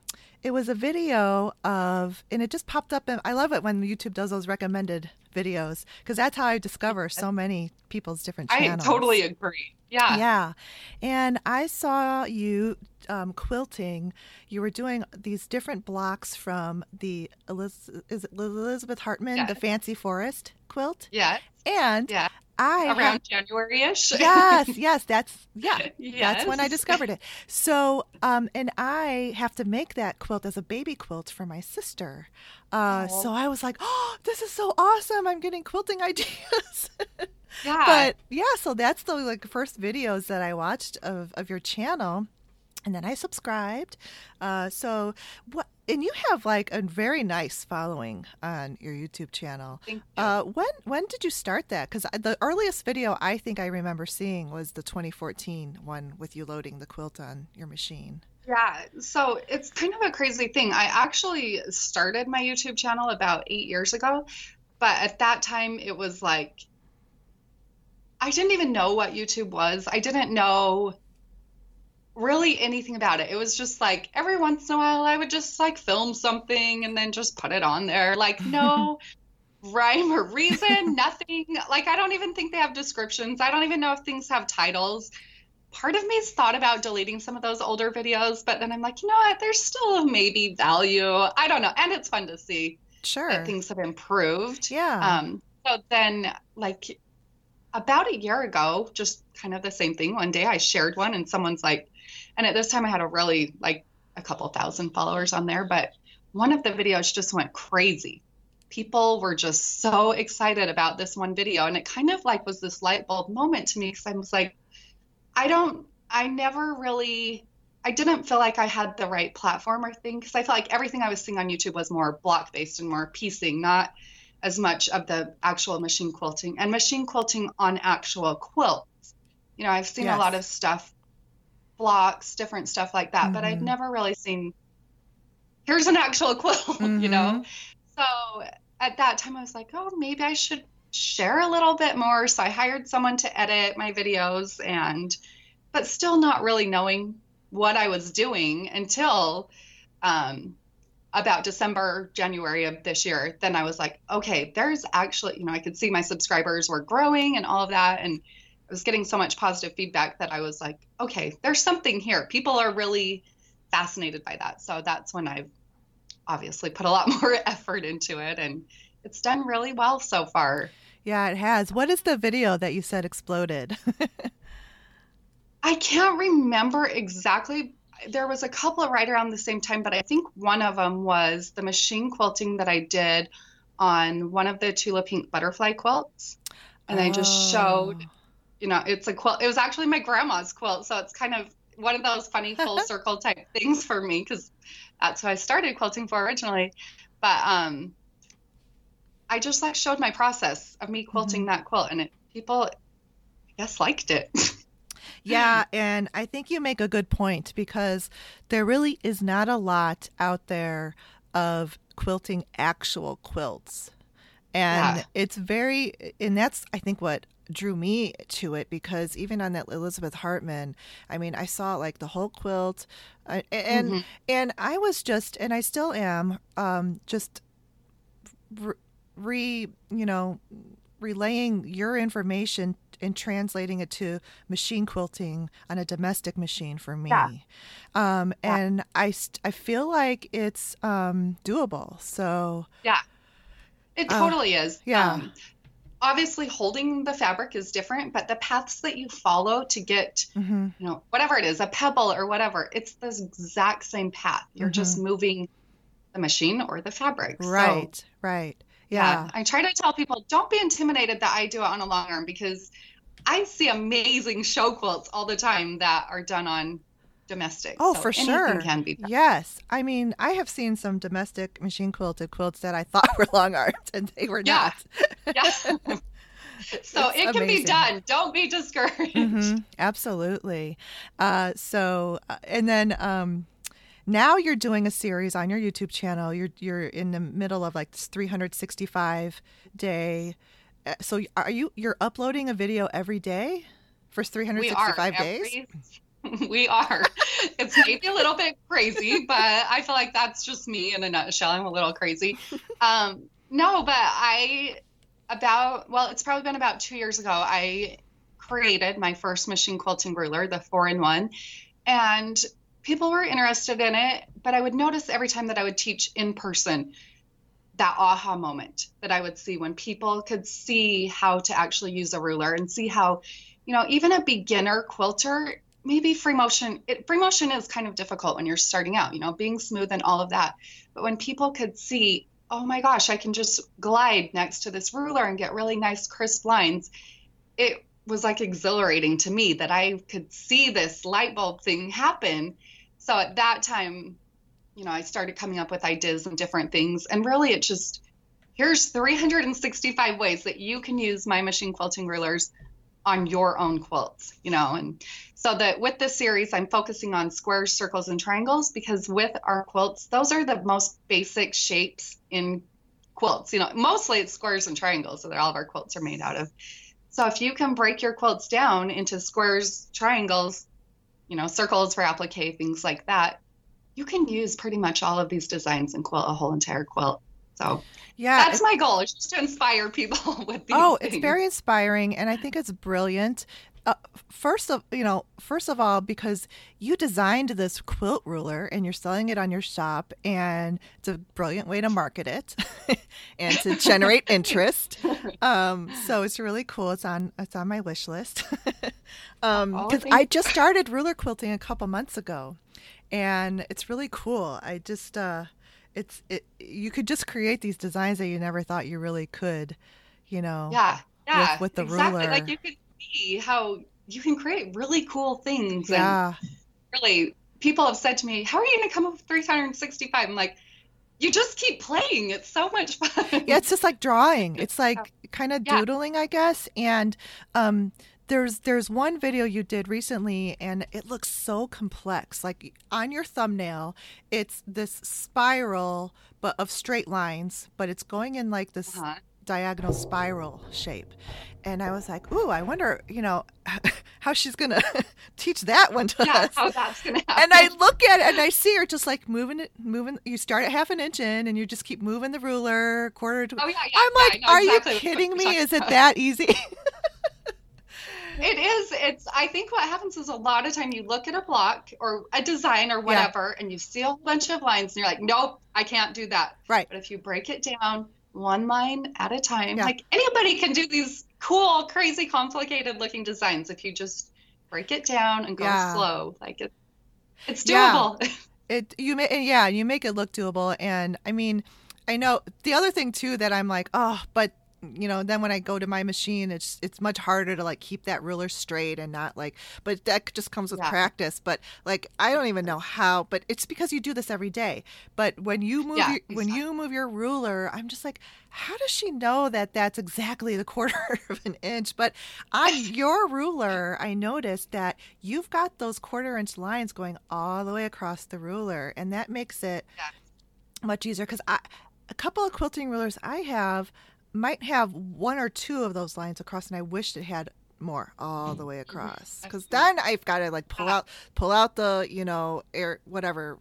it was a video of, and it just popped up. And I love it when YouTube does those recommended videos because that's how I discover so many people's different channels. I totally agree. Yeah. Yeah. And I saw you um, quilting. You were doing these different blocks from the Eliz- is it Elizabeth Hartman, the Fancy Forest quilt. Yeah. And yeah. I around January-ish. yes, yes, that's [LAUGHS] yeah, yes. that's when I discovered it. So, um, and I have to make that quilt as a baby quilt for my sister. Uh, oh. so I was like, oh, this is so awesome! I'm getting quilting [LAUGHS] ideas. yeah. But yeah, so that's the like first videos that I watched of of your channel and then I subscribed. Uh, so what? And you have like a very nice following on your YouTube channel. Thank you. Uh, when when did you start that? Because the earliest video I think I remember seeing was the 2014 one with you loading the quilt on your machine. Yeah, so it's kind of a crazy thing. I actually started my YouTube channel about eight years ago, but at that time it was like I didn't even know what YouTube was. I didn't know really anything about it. It was just like every once in a while I would just like film something and then just put it on there. Like [LAUGHS] no rhyme or reason, nothing. Like I don't even think they have descriptions. I don't even know if things have titles. Part of me's thought about deleting some of those older videos, but then I'm like, you know what? There's still maybe value. I don't know. And it's fun to see sure that things have improved. Yeah. Um so then like about a year ago, just kind of the same thing. One day I shared one and someone's like, and at this time, I had a really like a couple thousand followers on there, but one of the videos just went crazy. People were just so excited about this one video. And it kind of like was this light bulb moment to me because I was like, I don't, I never really, I didn't feel like I had the right platform or thing because I felt like everything I was seeing on YouTube was more block based and more piecing, not as much of the actual machine quilting and machine quilting on actual quilts. You know, I've seen yes. a lot of stuff blocks, different stuff like that. Mm-hmm. But I'd mm-hmm. never really seen here's an actual [LAUGHS] quilt, mm-hmm. you know? Mm-hmm. So at that time I was like, oh, maybe I should share a little bit more. So I hired someone to edit my videos and but still not really knowing what I was doing until um, about December, January of this year. Then I was like, okay, there's actually, you know, I could see my subscribers were growing and all of that. And was getting so much positive feedback that I was like, okay, there's something here. People are really fascinated by that. So that's when I've obviously put a lot [LAUGHS] more effort into it and it's done really well so far. Yeah, it has. What is the video that you said exploded? I can't remember exactly. There was a couple right around the same time, but I think one of them was the machine quilting that I did on one of the Tula Pink butterfly quilts. And oh. I just showed oh you know, it's a quilt. It was actually my grandma's quilt, so it's kind of one of those funny full [LAUGHS] circle type things for me because that's who I started quilting for originally. But um, I just like showed my process of me quilting mm-hmm. that quilt, and it, people, I guess, liked it. [LAUGHS] yeah, and I think you make a good point because there really is not a lot out there of quilting actual quilts. And yeah. it's very, and that's, I think, what drew me to it because even on that Elizabeth Hartman, I mean, I saw like the whole quilt, uh, and mm-hmm. and I was just, and I still am, um, just re, you know, relaying your information and translating it to machine quilting on a domestic machine for me. Yeah. Um, yeah. And I, I feel like it's um, doable. So, yeah, it uh, totally uh, is. Yeah. Um, obviously holding the fabric is different but the paths that you follow to get mm-hmm. you know whatever it is a pebble or whatever it's the exact same path you're mm-hmm. just moving the machine or the fabric right so, right yeah. yeah i try to tell people don't be intimidated that i do it on a long arm because i see amazing show quilts all the time that are done on domestic. Oh, so for sure. Can be done. Yes, I mean, I have seen some domestic machine quilted quilts that I [LAUGHS] thought were long armed, and they were yeah. not. yeah. [LAUGHS] so it's it can amazing. be done. Don't be discouraged. Mm-hmm. Absolutely. Uh, so, uh, and then. Um, now you're doing a series on your YouTube channel. You're you're in the middle of like this 365 day. Uh, so are you you're uploading a video every day for 365 days? [LAUGHS] we are. It's maybe a little bit crazy, but I feel like that's just me in a nutshell. I'm a little crazy. [LAUGHS] Um, no, but I, about, well, it's probably been about two years ago, I created my first machine quilting ruler, the four in one. And people were interested in it, but I would notice every time that I would teach in person that aha moment that I would see when people could see how to actually use a ruler and see how, you know, even a beginner quilter, maybe free motion, it, free motion is kind of difficult when you're starting out, you know, being smooth and all of that. But when people could see, oh my gosh, I can just glide next to this ruler and get really nice crisp lines, it was like exhilarating to me that I could see this light bulb thing happen. So at that time, you know, I started coming up with ideas and different things. And really, it just here's 365 ways that you can use my machine quilting rulers on your own quilts, you know. And so that with this series, I'm focusing on squares, circles, and triangles because with our quilts, those are the most basic shapes in quilts. You know, mostly it's squares and triangles, that all of our quilts are made out of. So if you can break your quilts down into squares, triangles, you know, circles for applique, things like that, you can use pretty much all of these designs and quilt a whole entire quilt. So yeah, that's my goal is just to inspire people [LAUGHS] with these. Oh, things. it's very inspiring, and I think it's brilliant. Uh, first of you know, first of all, because you designed this quilt ruler and you're selling it on your shop, and it's a brilliant way to market it [LAUGHS] and to generate [LAUGHS] interest. Um, so it's really cool. It's on it's on my wish list because um, oh, I just started ruler quilting a couple months ago, and it's really cool. I just uh, it's it you could just create these designs that you never thought you really could, you know. Yeah, yeah, with, with the exactly. ruler. Like you can see how you can create really cool things. Yeah. And really, people have said to me, "How are you going to come up with 365?" I'm like, you just keep playing. It's so much fun. Yeah, it's just like drawing. [LAUGHS] It's like kind of doodling, yeah. I guess. And um, there's there's one video you did recently and it looks so complex. Like on your thumbnail it's this spiral but of straight lines but it's going in like this uh-huh. diagonal spiral shape. And i was like ooh i wonder you know [LAUGHS] how she's gonna [LAUGHS] teach that one to yeah, us. how that's gonna happen. [LAUGHS] and i look at it and i see her just like moving it moving you start at half an inch in and you just keep moving the ruler quarter to oh, yeah, yeah, i'm like are exactly you kidding me? is it that easy it is. It's. I think what happens is a lot of time you look at a block or a design or whatever, yeah. and you see a bunch of lines, and you're like, nope, I can't do that. Right. But if you break it down one line at a time, yeah. like anybody can do these cool, crazy, complicated looking designs if you just break it down and go yeah. slow. Like it, it's doable. [LAUGHS] It you make yeah you make it look doable, and I mean. I know the other thing too that I'm like, oh, but you know then when i go to my machine it's it's much harder to like keep that ruler straight and not like but that just comes with yeah. practice but like i don't even know how but it's because you do this every day but when you move yeah, your, exactly. when you move your ruler i'm just like how does she know that that's exactly the [LAUGHS] quarter of an inch but on your ruler i noticed that you've got those quarter inch lines going all the way across the ruler and that makes it yeah. much easier because i a couple of quilting rulers i have might have one or two of those lines across, and I wished it had more all the way mm-hmm. across. Because then I've got to like pull out pull out the you know air whatever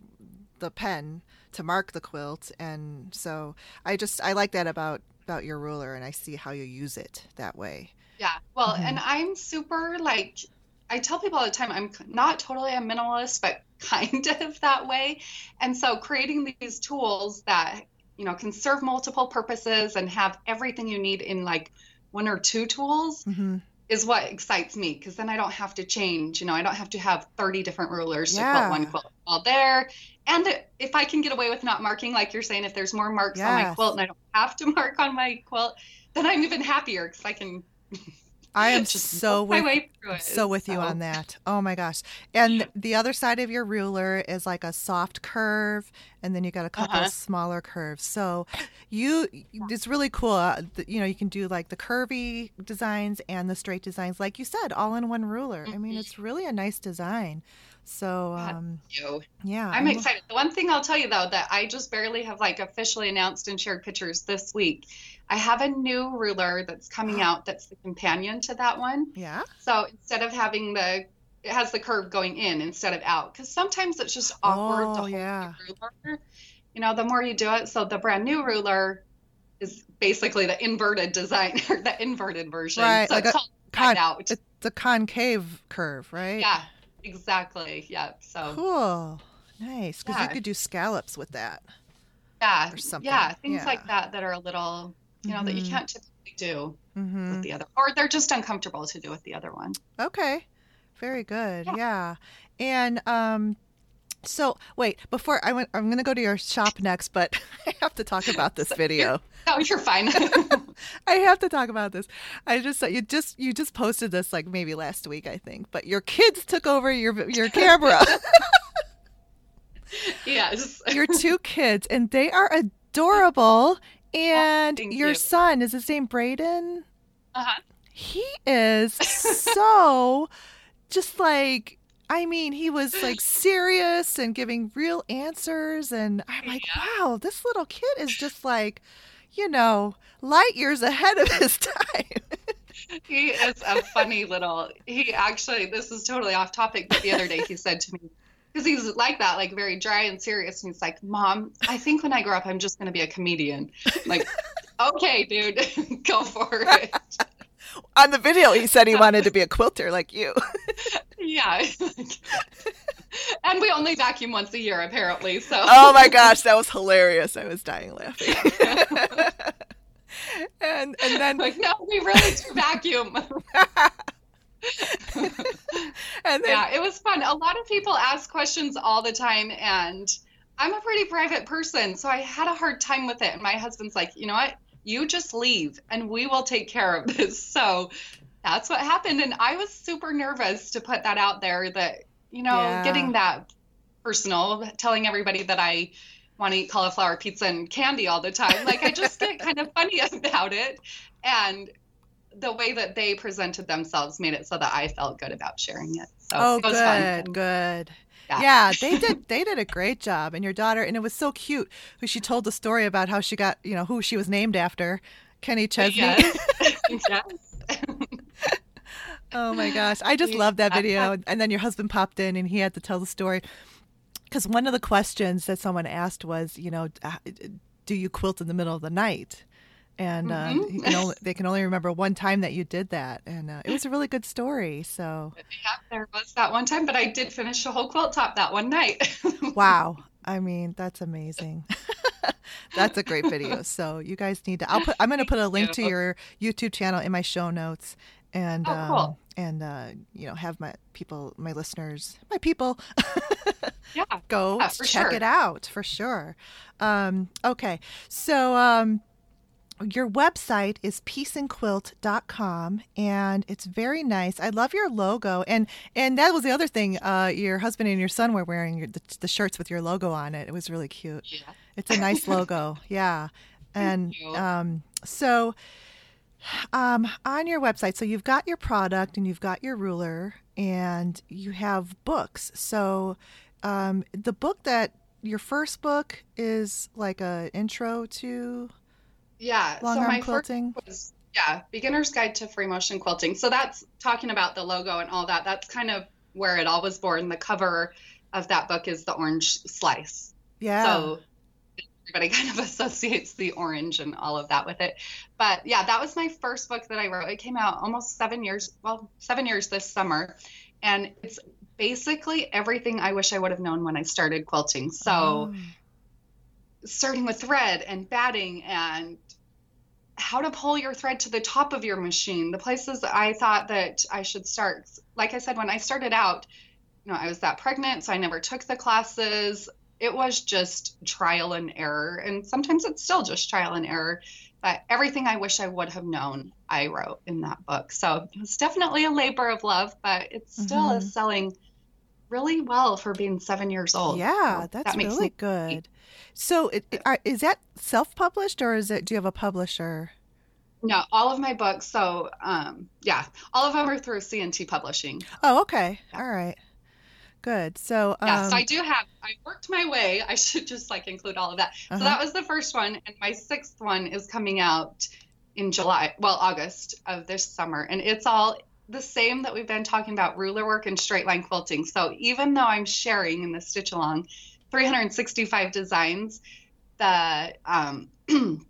the pen to mark the quilt, and so I just I like that about about your ruler, and I see how you use it that way. Yeah, well, mm-hmm. and I'm super like I tell people all the time I'm not totally a minimalist, but [LAUGHS] kind of that way. And so creating these tools that you know can serve multiple purposes and have everything you need in like one or two tools mm-hmm. is what excites me because then I don't have to change. You know, I don't have to have 30 different rulers yeah. to quilt one quilt all there. And if I can get away with not marking, like you're saying, if there's more marks yes. on my quilt and I don't have to [LAUGHS] mark on my quilt, then I'm even happier because I can I am Just so with, so with so. you on that. Oh my gosh. And the other side of your ruler is like a soft curve and then you got a couple uh-huh. of smaller curves. So you it's really cool. Uh, you know, you can do like the curvy designs and the straight designs like you said all in one ruler. I mean, mm-hmm. it's really a nice design. So um, yeah, I'm excited. The one thing I'll tell you though that I just barely have like officially announced and shared pictures this week. I have a new ruler that's coming [GASPS] out that's the companion to that one. Yeah. So instead of having the it has the curve going in instead of out because sometimes it's just awkward oh, to hold yeah. ruler. You know, the more you do it, so the brand new ruler is basically the inverted design or [LAUGHS] the inverted version. Right, so like it's a con- out. It's a concave curve, right? Yeah, Exactly. Yeah. So cool. Nice. Because yeah. you could do scallops with that. Yeah. Or something. Yeah. Things yeah. like that that are a little, you know, mm-hmm. that you mm-hmm. can't typically do mm-hmm. with the other, or they're just uncomfortable to do with the other one. Okay. Very good. Yeah. yeah. And, um, so wait, before I went, I'm going to go to your shop next, but [LAUGHS] I have to talk about this video. oh, you're fine. [LAUGHS] [LAUGHS] I have to talk about this. I just you just you just posted this like maybe last week, I think. But your kids took over your your camera. yes, your two kids, and they are adorable. And oh, your you. son is his name Braden. Uh huh. He is so just like I mean, he was like [LAUGHS] serious and giving real answers. And I'm like, yeah. wow, this little kid is just like, you know, light years ahead of his [LAUGHS] time. he is a funny little, he actually, this is totally off topic, but the other day he said to me, because he's like that, like very dry and serious. And he's like, Mom, I think when I grow up, I'm just going to be a comedian. I'm like, okay, dude, [LAUGHS] go for it. On the video, he said he wanted to be a quilter like you. Yeah. [LAUGHS] and we only vacuum once a year, apparently. So. Oh my gosh, that was hilarious! I was dying laughing. [LAUGHS] and and then like, no, we really do vacuum. [LAUGHS] and then... yeah, it was fun. A lot of people ask questions all the time, and I'm a pretty private person, so I had a hard time with it. And my husband's like, you know what? You just leave, and we will take care of this. So that's what happened. And I was super nervous to put that out there that, you know, yeah. getting that personal, telling everybody that I want to eat cauliflower pizza and candy all the time. Like I just get kind of [LAUGHS] funny about it. And the way that they presented themselves made it so that I felt good about sharing it. So oh, it good, fun. good. Yeah. yeah. they did. They did a great job, and your daughter, and it was so cute. Who she told the story about how she got, you know, who she was named after, Kenny Chesney. Yes. [LAUGHS] [LAUGHS] yes. Oh my [LAUGHS] gosh. I just love that video. And then your husband popped in and he had to tell the story. Because one of the questions that someone asked was, you know, do you quilt in the middle of the night? And uh, mm-hmm. [LAUGHS] they can only remember one time that you did that, and uh, it was a really good story. So yeah, there was that one time, but I did finish a whole quilt top that one night. [LAUGHS] wow, I mean that's amazing. that's a great video. So you guys need to. I'll put. I'm going to put a link to your YouTube channel in my show notes, and oh, cool. um, and uh, you know have my people, my listeners, my people, [LAUGHS] yeah, go yeah, check sure. it out for sure. Um, okay, so um, your website is pieceandquilt.com and it's very nice. I love your logo and and that was the other thing. Uh, your husband and your son were wearing your, the, the, shirts with your logo on it. It was really cute. Yeah. It's a nice [LAUGHS] logo. yeah. And um, so um, on your website, so you've got your product and you've got your ruler and you have books. So um, the book that your first book is like a intro to yeah long so my quilting? was yeah beginner's guide to free motion quilting. So that's talking about the logo and all that. That's kind of where it all was born. The cover of that book is the orange slice. Yeah. So everybody [LAUGHS] kind of associates the orange and all of that with it. But yeah, that was my first book that I wrote. It came out almost seven years, well, seven years this summer. And it's basically everything I wish I would have known when I started quilting. So, oh. starting with thread and batting and how to pull your thread to the top of your machine, the places I thought that I should start. Like I said, when I started out, you know, I was that pregnant, so I never took the classes it was just trial and error. And sometimes it's still just trial and error. But everything I wish I would have known, I wrote in that book. So it's definitely a labor of love, but it still mm-hmm. is selling really well for being seven years old. Yeah, so that's that really good. So it, it, are, is that self-published or is it? Do you have a publisher? No, all of my books. So um, yeah, all of them are through C&T Publishing. Oh, okay, yeah. all right. Good. So um, yes, I do have. I worked my way. I should just like include all of that. Uh-huh. So that was the first one, and my sixth one is coming out in July, well August of this summer, and it's all the same that we've been talking about ruler work and straight line quilting. So even though I'm sharing in the stitch along 365 designs, the um, [CLEARS THROAT]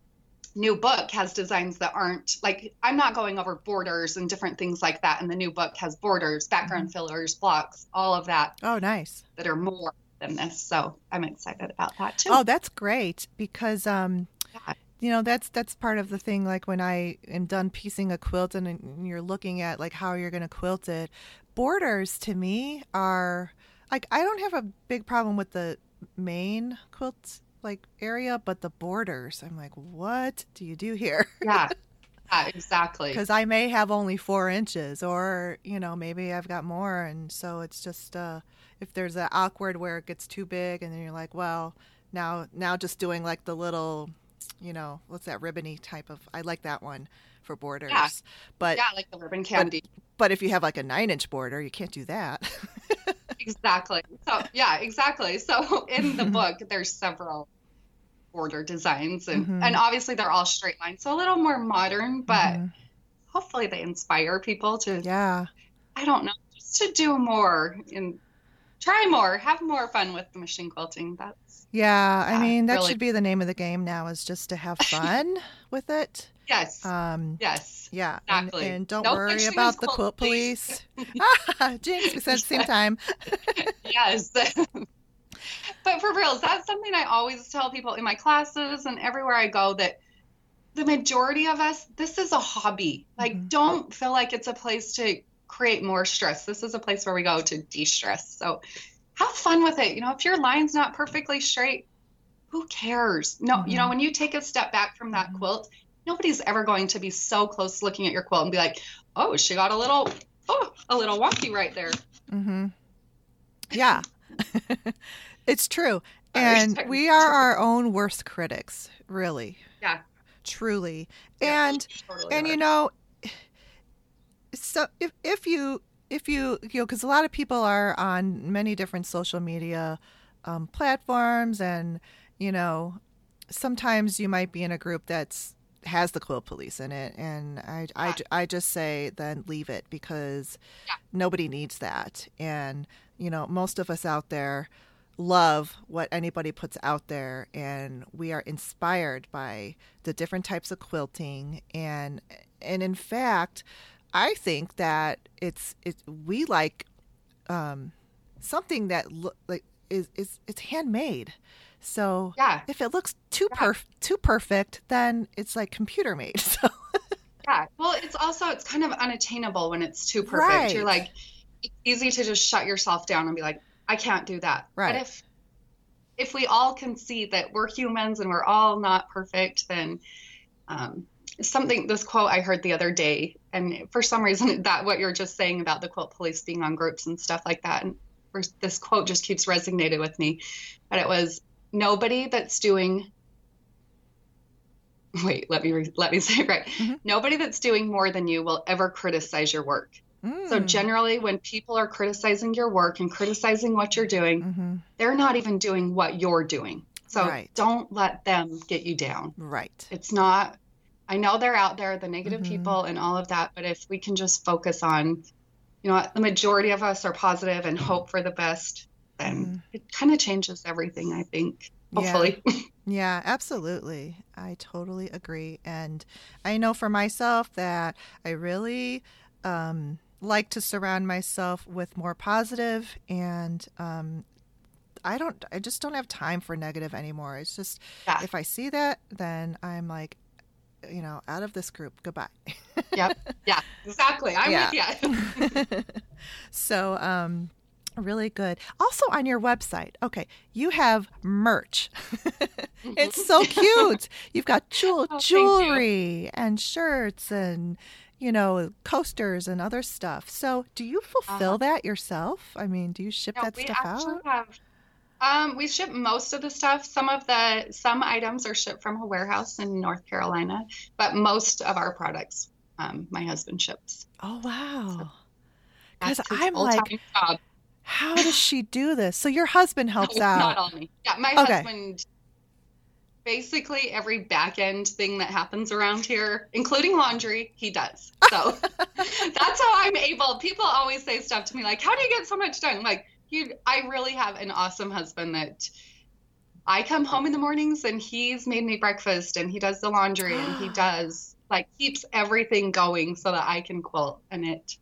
new book has designs that aren't like I'm not going over borders and different things like that. And the new book has borders, background mm-hmm. fillers, blocks, all of that. Oh, nice. That are more than this. So I'm excited about that too. Oh, that's great because um, yeah. you know that's that's part of the thing. Like when I am done piecing a quilt and you're looking at like how you're going to quilt it, borders to me are like I don't have a big problem with the main quilt like area, but the borders, I'm like, what do you do here? [LAUGHS] Yeah. Yeah, exactly. Because I may have only four inches, or you know, maybe I've got more, and so it's just uh, if there's an awkward where it gets too big, and then you're like, well, now now just doing like the little, you know, what's that ribbony type of? I like that one for borders. Yeah. But yeah, like the ribbon candy. But, but if you have like a nine inch border, you can't do that. [LAUGHS] exactly. So yeah, exactly. So in the [LAUGHS] book, there's several border designs and mm-hmm. and obviously they're all straight lines so a little more modern but mm-hmm. hopefully they inspire people to yeah i don't know just to do more and try more have more fun with the machine quilting that's yeah i mean that really... should be the name of the game now is just to have [LAUGHS] fun with it yes um yes yeah exactly. and, and don't no worry about the quilt police, police. jinx we said the same time [LAUGHS] [LAUGHS] yes [LAUGHS] but for real, that's something I always tell people in my classes and everywhere I go that the majority of us, this is a hobby. Like, mm-hmm. don't feel like it's a place to create more stress. This is a place where we go to de stress. So have fun with it. You know, if your line's not perfectly straight, who cares? No, mm-hmm. you know, mm-hmm. when you take a step back from that mm-hmm. quilt, nobody's ever going to be so close looking at your quilt and be like, oh, she got a little, oh, a little wonky right there. Mm-hmm. Yeah. [LAUGHS] It's true. And we are our own worst critics, really. Yeah. Truly. Yeah, and totally and are. you know so if if you if you you know cuz a lot of people are on many different social media um, platforms and you know sometimes you might be in a group that's has the quilt police in it and I, I, I just say then leave it because yeah. nobody needs that. And you know most of us out there love what anybody puts out there and we are inspired by the different types of quilting. And and in fact i think that it's it's we like um something that look like is is it's handmade so yeah if it looks too yeah. perf too perfect then it's like computer made [LAUGHS] so yeah well it's also it's kind of unattainable when it's too perfect right. you're like it's easy to just shut yourself down and be like I can't do that. Right. But if if we all can see that we're humans and we're all not perfect, then um, something this quote I heard the other day, and for some reason [LAUGHS] that what you're just saying about the quilt police being on groups and stuff like that, and this quote just keeps resonating with me. But it was nobody that's doing. Wait, let me re- let me say it right. Mm-hmm. Nobody that's doing more than you will ever criticize your work. Mm. So generally, when people are criticizing your work and criticizing what you're doing, mm-hmm. they're not even doing what you're doing. So right. don't let them get you down. Right. It's not. I know they're out there, the negative mm-hmm. people and all of that, but if we can just focus on, you know, the majority of us are positive and hope for the best, then mm. it kind of changes everything. I think. Hopefully. Yeah. [LAUGHS] yeah, absolutely. I totally agree, and I know for myself that I really. Um, like to surround myself with more positive and um, I don't I just don't have time for negative anymore. It's just yeah. if I see that then I'm like you know, out of this group. Goodbye. yep. [LAUGHS] Yeah. Exactly. I'm yeah. with [LAUGHS] you. so, um really good. Also on your website. Okay, you have merch. [LAUGHS] it's so cute. You've got jewel- oh, jewelry and shirts and you know, coasters and other stuff. So, do you fulfill uh-huh. that yourself? I mean, do you ship that stuff out? Have, um, we ship most of the stuff. Some of the some items are shipped from a warehouse in North Carolina, but most of our products, um, my husband ships. Oh wow! Because so I'm like, job. how does she do this? So your husband [LAUGHS] helps no, out. Not all me. Yeah, my okay. husband basically every back end thing that happens around here, including laundry, he does. So [LAUGHS] that's how I'm able. People always say stuff to me like, "How do you get so much done?" I'm like, you, I really have an awesome husband that I come home in the mornings and he's made me breakfast and he does the laundry and he [GASPS] does like keeps everything going so that I can quilt and it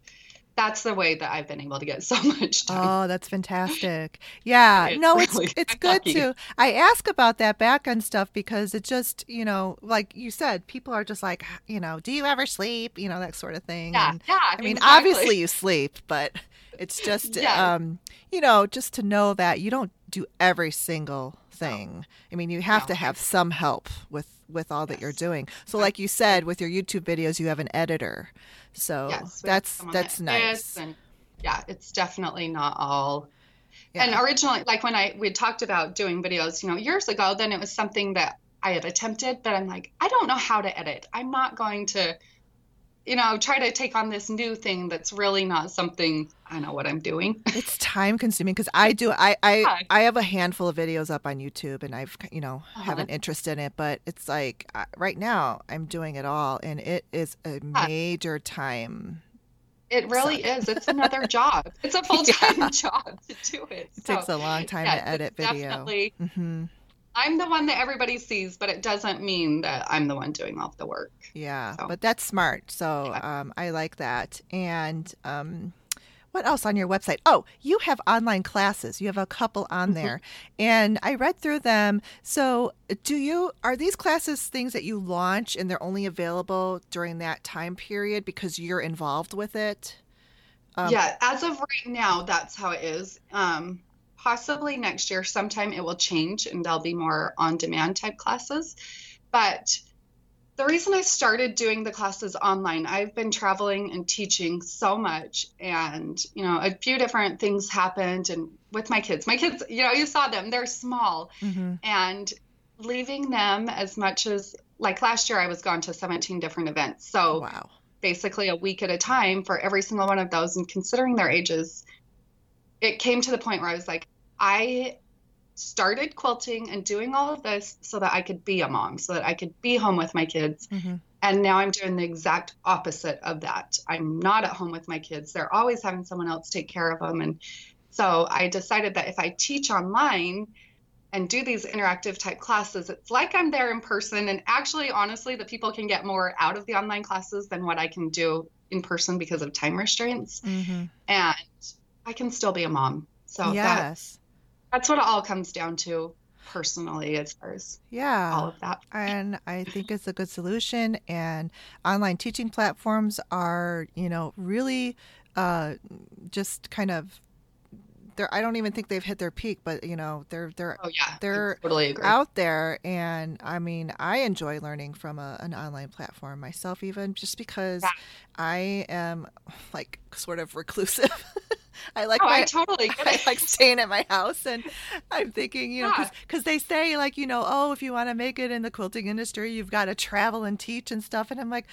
that's the way that I've been able to get so much done. Oh, that's fantastic. Yeah. [LAUGHS] it's no, really, it's it's [LAUGHS] good lucky. to I ask about that back end stuff because it just, you know, like you said, people are just like, you know, do you ever sleep? You know, that sort of thing. Yeah. And, yeah. I mean, exactly. obviously you sleep, but it's just [LAUGHS] yeah. um, you know, just to know that you don't do every single thing. I mean, you have no. to have some help with with all yes. that you're doing. So like you said with your YouTube videos, you have an editor. So yes, that's that's nice. And yeah, it's definitely not all. Yeah. And originally, like when I we talked about doing videos, you know, years ago, then it was something that I had attempted, but I'm like, I don't know how to edit. I'm not going to, you know, try to take on this new thing that's really not something I know what I'm doing. [LAUGHS] it's time consuming because I do I I yeah. I have a handful of videos up on YouTube and I've you know uh-huh. have an interest in it, but it's like uh, right now I'm doing it all and it is a yeah. major time. It really so. is. It's [LAUGHS] another job. It's a full time yeah. [LAUGHS] job to do it. It so, takes a long time to edit video. Definitely. Mm-hmm. I'm the one that everybody sees, but it doesn't mean that I'm the one doing all the work. Yeah, so. but that's smart. So um, I like that. And um, what else on your website? Oh, you have online classes. You have a couple on mm-hmm. there. And I read through them. So, do you are these classes things that you launch and they're only available during that time period because you're involved with it? Um, yeah, as of right now, that's how it is. Um, possibly next year, sometime it will change and there'll be more on demand type classes. But the reason I started doing the classes online, I've been traveling and teaching so much, and you know, a few different things happened, and with my kids, my kids, you know, you saw them, they're small, mm-hmm. and leaving them as much as like last year, I was gone to 17 different events, so wow. basically a week at a time for every single one of those, and considering their ages, it came to the point where I was like, I started quilting and doing all of this so that I could be a mom, so that I could be home with my kids. Mm-hmm. And now I'm doing the exact opposite of that. I'm not at home with my kids. They're always having someone else take care of them. And so I decided that if I teach online and do these interactive type classes, it's like I'm there in person. And actually, honestly, the people can get more out of the online classes than what I can do in person because of time restraints. Mm-hmm. And I can still be a mom. So yes that's what it all comes down to personally as far as yeah all of that and i think it's a good solution and online teaching platforms are you know really uh, just kind of they're I don't even think they've hit their peak, but you know they're they're oh, yeah. they're totally out there, and I mean I enjoy learning from a, an online platform myself, even just because yeah. I am like sort of reclusive. [LAUGHS] I like oh, my, [LAUGHS] I totally I like staying at my house, and I'm thinking, you know, because yeah. they say like, you know, oh, if you want to make it in the quilting industry, you've got to travel and teach and stuff, and I'm like,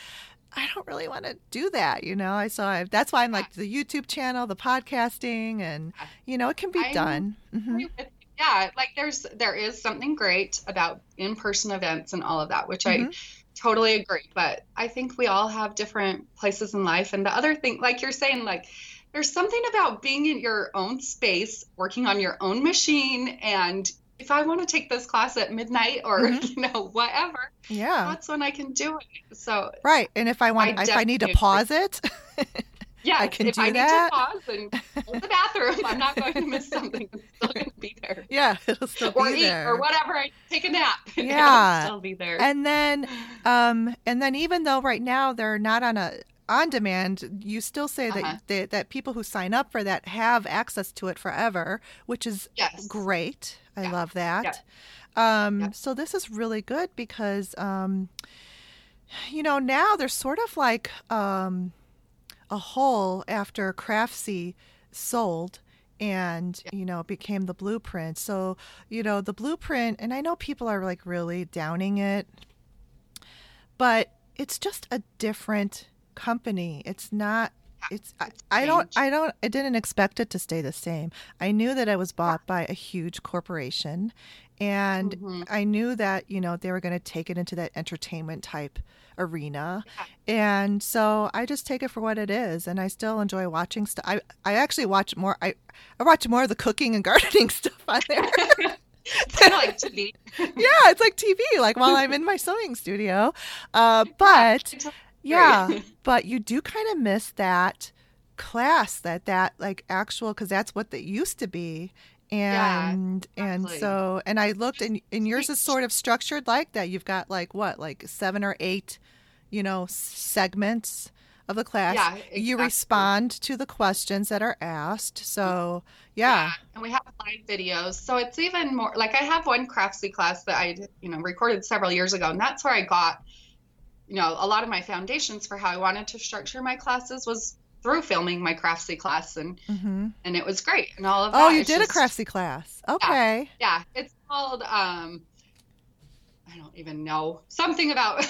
I don't really want to do that, you know. I saw I, that's why I'm like the YouTube channel, the podcasting, and you know, it can be I'm, done. Mm-hmm. Yeah, like there's there is something great about in-person events and all of that, which mm-hmm. I totally agree. But I think we all have different places in life, and the other thing, like you're saying, like there's something about being in your own space, working on your own machine, and if I want to take this class at midnight or mm-hmm. [LAUGHS] you know whatever, yeah, that's when I can do it. So right, and if I want, I if I need to pause it, [LAUGHS] yeah, I can if do I that. Need to pause and go to the bathroom, I'm not going to miss something. It's still going to be there. [LAUGHS] Yeah, it'll still or be eat, there. Or whatever. I take a nap. Yeah, it'll still be there. And then, [SIGHS] um, and then even though right now they're not on a on demand, you still say that uh-huh. they, that people who sign up for that have access to it forever, which is yes. great. I yeah. love that. Yeah. Um, yeah. So this is really good because, um, you know, now there's sort of like um, a hole after Craftsy sold and you know became the Bluprint so you know the Bluprint and i know people are like really downing it but it's just a different company. It's not it's I, I, don't I don't I didn't expect it to stay the same. I knew that I was bought by a huge corporation and mm-hmm. I knew that, you know, they were going to take it into that entertainment type arena. Yeah. And so I just take it for what it is and I still enjoy watching stuff. I I actually watch more I I watch more of the cooking and [LAUGHS] gardening stuff on there. it's kind of like TV. [LAUGHS] yeah, it's like TV, like while I'm in my sewing studio. Uh, but yeah, [LAUGHS] but you do kind of miss that class that that like actual because that's what it used to be. And yeah, and so and i looked and, and yours is sort of structured like that. You've got like what like seven or eight you know segments of the class. Yeah, exactly. you respond to the questions that are asked. So yeah. yeah. and we have live videos. So it's even more like i have one craftsy class that i you know recorded several years ago and that's where i got you know a lot of my foundations for how i wanted to structure my classes was through filming my craftsy class and mm-hmm. and it was great and all of that. Oh, you did just, a craftsy class. Okay. Yeah, yeah, it's called um I don't even know something about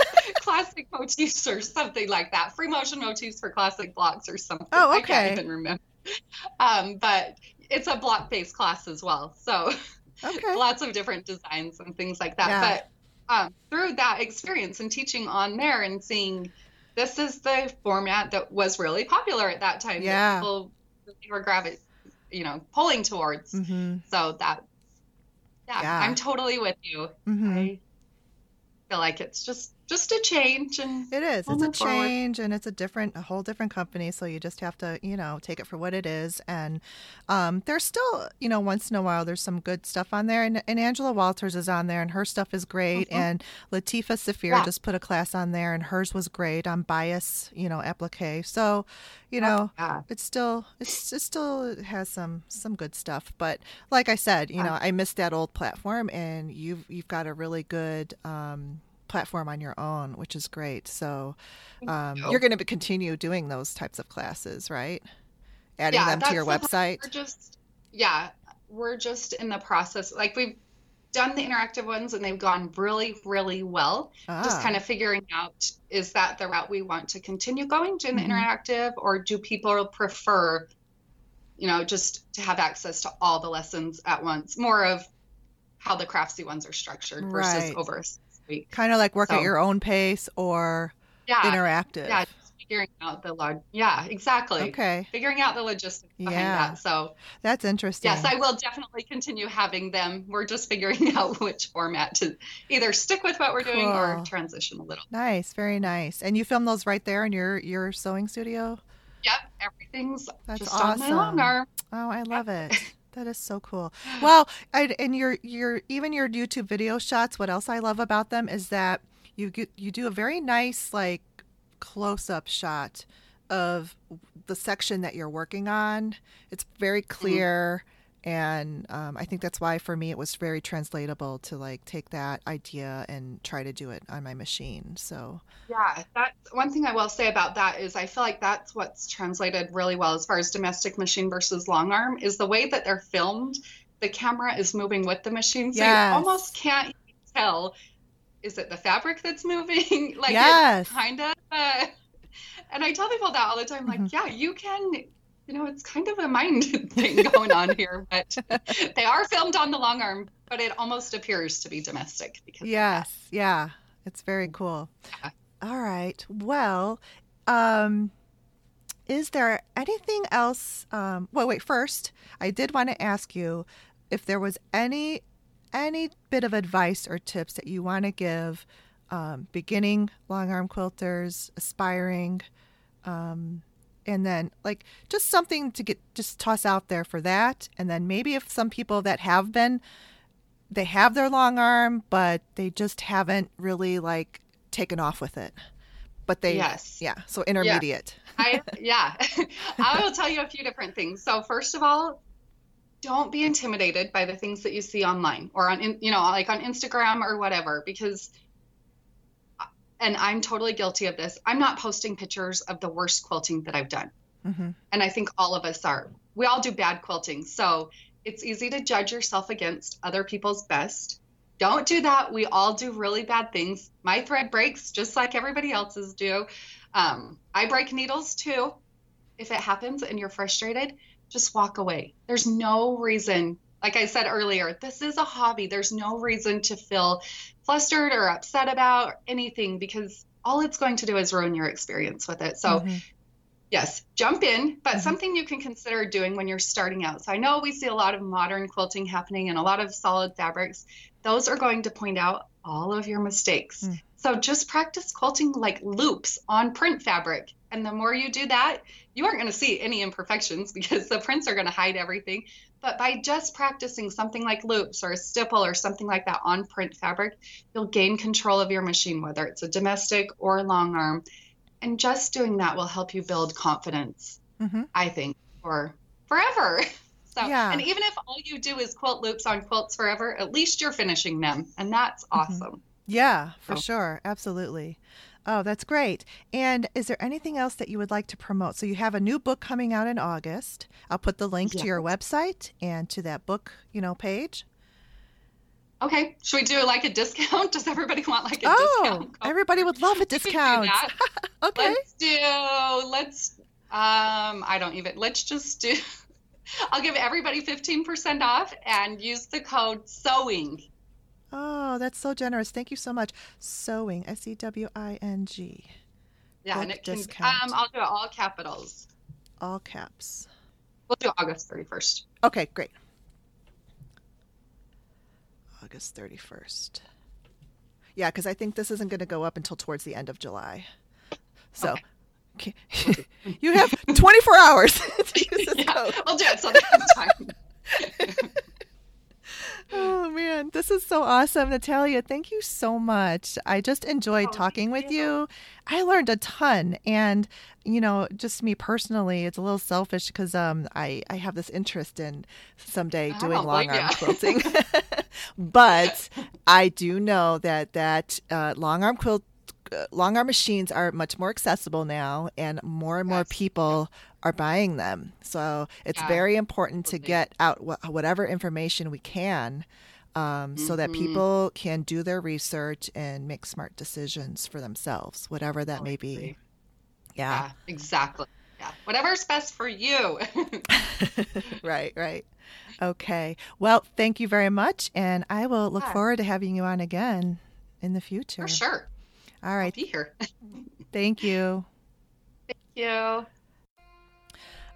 [LAUGHS] classic motifs or something like that. Free motion motifs for classic blocks or something. Oh, okay. I can't even remember. Um, but it's a block based class as well. So okay. [LAUGHS] lots of different designs and things like that. Yeah. But um, through that experience and teaching on there and seeing this is the format that was really popular at that time. Yeah. That people were grabbing, you know, pulling towards. Mm-hmm. So that, yeah, yeah, I'm totally with you. Mm-hmm. I feel like it's just just a change and it is it's a change forward. and it's a different a whole different company so you just have to you know take it for what it is and um, there's still you know once in a while there's some good stuff on there and, and angela walters is on there and her stuff is great mm-hmm. and Latifah Saafir yeah. just put a class on there and hers was great on bias you know applique so you know yeah. it's still it's it still has some some good stuff but like i said you know i missed that old platform and you've you've got a really good um platform on your own, which is great. So um, you. are going to continue doing those types of classes, right? Adding yeah, them to your website. We're just yeah, we're just in the process. Like we've done the interactive ones and they've gone really, really well. Ah. Just kind of figuring out is that the route we want to continue going to mm-hmm. the interactive, or do people prefer, you know, just to have access to all the lessons at once? More of how the craftsy ones are structured versus right. over week. Kind of like work so, at your own pace or yeah, interactive. Yeah, figuring out the log. Yeah, exactly. Okay. Figuring out the logistics behind yeah. that. So that's interesting. Yes, I will definitely continue having them. We're just figuring [LAUGHS] out which format to either stick with what we're cool. doing or transition a little. Nice, very nice. And you film those right there in your your sewing studio. Yep, everything's that's just awesome. on my long arm. Oh, I love it. That is so cool. [SIGHS] Well, I, and your your even your YouTube video shots. What else I love about them is that you get, you do a very nice like close up shot of the section that you're working on. It's very mm-hmm. clear. Mm-hmm and um, i think that's why for me it was very translatable to like take that idea and try to do it on my machine so yeah that's one thing i will say about that is i feel like that's what's translated really well as far as domestic machine versus long arm is the way that they're filmed the camera is moving with the machine so yes. you almost can't tell is it the fabric that's moving [LAUGHS] like yes. kind of uh, and i tell people that all the time like mm-hmm. yeah you can you know, it's kind of a mind [LAUGHS] thing going on here, but [LAUGHS] they are filmed on the long arm, but it almost appears to be domestic because Yes, yeah. It's very cool. Yeah. All right. Well, um is there anything else um well wait, first, I did want to ask you if there was any any bit of advice or tips that you want to give um, beginning long arm quilters, aspiring um, and then like just something to get just toss out there for that. And then maybe if some people that have been they have their long arm but they just haven't really like taken off with it. But they yes. yeah so intermediate. [LAUGHS] Yeah. I, [LAUGHS] yeah. I will tell you a few different things. So first of all don't be intimidated by the things that you see online or on you know like on instagram or whatever because and I'm totally guilty of this. I'm not posting pictures of the worst quilting that I've done. Mm-hmm. And I think all of us are. We all do bad quilting. So it's easy to judge yourself against other people's best. Don't do that. We all do really bad things. My thread breaks just like everybody else's do. Um, I break needles too. If it happens and you're frustrated, just walk away. There's no reason like I said earlier, this is a hobby. There's no reason to feel flustered or upset about anything because all it's going to do is ruin your experience with it. So, mm-hmm. yes, jump in, but mm-hmm. something you can consider doing when you're starting out. So, I know we see a lot of modern quilting happening and a lot of solid fabrics. Those are going to point out all of your mistakes. Mm. So just practice quilting like loops on print fabric. And the more you do that, you aren't going to see any imperfections [LAUGHS] because the prints are going to hide everything. But by just practicing something like loops or a stipple or something like that on print fabric, you'll gain control of your machine, whether it's a domestic or long arm. And just doing that will help you build confidence, mm-hmm. I think, for forever. [LAUGHS] So, yeah. and even if all you do is quilt loops on quilts forever, at least you're finishing them. And that's mm-hmm. awesome. Mm-hmm. Yeah, for so. sure. Absolutely. Oh, that's great. And is there anything else that you would like to promote? So you have a new book coming out in August. I'll put the link to your website and to that book, you know, page. Okay. Should we do like a discount? [LAUGHS] Does everybody want like a oh, discount? Oh, everybody would love a [LAUGHS] discount. [LAUGHS] okay. Let's do let's um I don't even let's just do I'll give everybody 15% off and use the code sewing Oh, that's so generous. Thank you so much. Sewing, S E W I N G. Yeah, and it can, um, I'll do it all capitals. All caps. We'll do August 31st. Okay, great. August 31st. Yeah, because I think this isn't going to go up until towards the end of July. So okay. [LAUGHS] you have 24 hours [LAUGHS] to use this [LAUGHS] yeah, code. I'll do it so time. Oh man, this is so awesome, Natalia. Thank you so much. I just enjoyed oh, talking with you. you. I learned a ton, and you know, just me personally, it's a little selfish because um, I I have this interest in someday doing long arm quilting, [LAUGHS] [LAUGHS] but I do know that that uh, long arm quilt long arm machines are much more accessible now, and more and more yes. people are buying them. So it's yeah, very important to get out wh- whatever information we can. Um, mm-hmm. So that mm-hmm. people can do their research and make smart decisions for themselves, whatever that may be. Yeah. yeah, exactly. Yeah, whatever's best for you. [LAUGHS] [LAUGHS] right, right. Okay. Well, thank you very much. And I will look yeah. forward to having you on again in the future. For sure. All right. I'll be here. [LAUGHS] thank you. Thank you.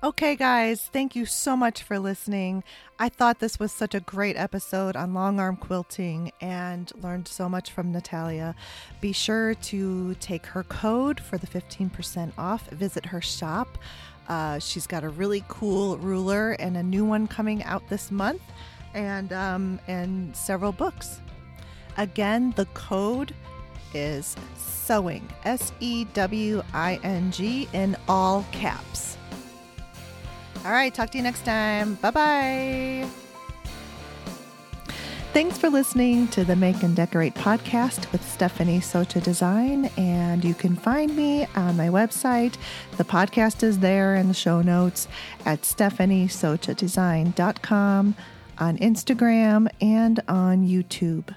Okay, guys, thank you so much for listening. I thought this was such a great episode on long arm quilting and learned so much from Natalia. Be sure to take her code for the 15% off. Visit her shop. Uh, she's got a really cool ruler and a new one coming out this month, and um, and several books. Again, the code is sewing S E W I N G in all caps. All right, talk to you next time. Bye bye. Thanks for listening to the Make and Decorate podcast with Stephanie Socha Design. And you can find me on my website. The podcast is there in the show notes at stephaniesochadesign.com, on Instagram, and on YouTube.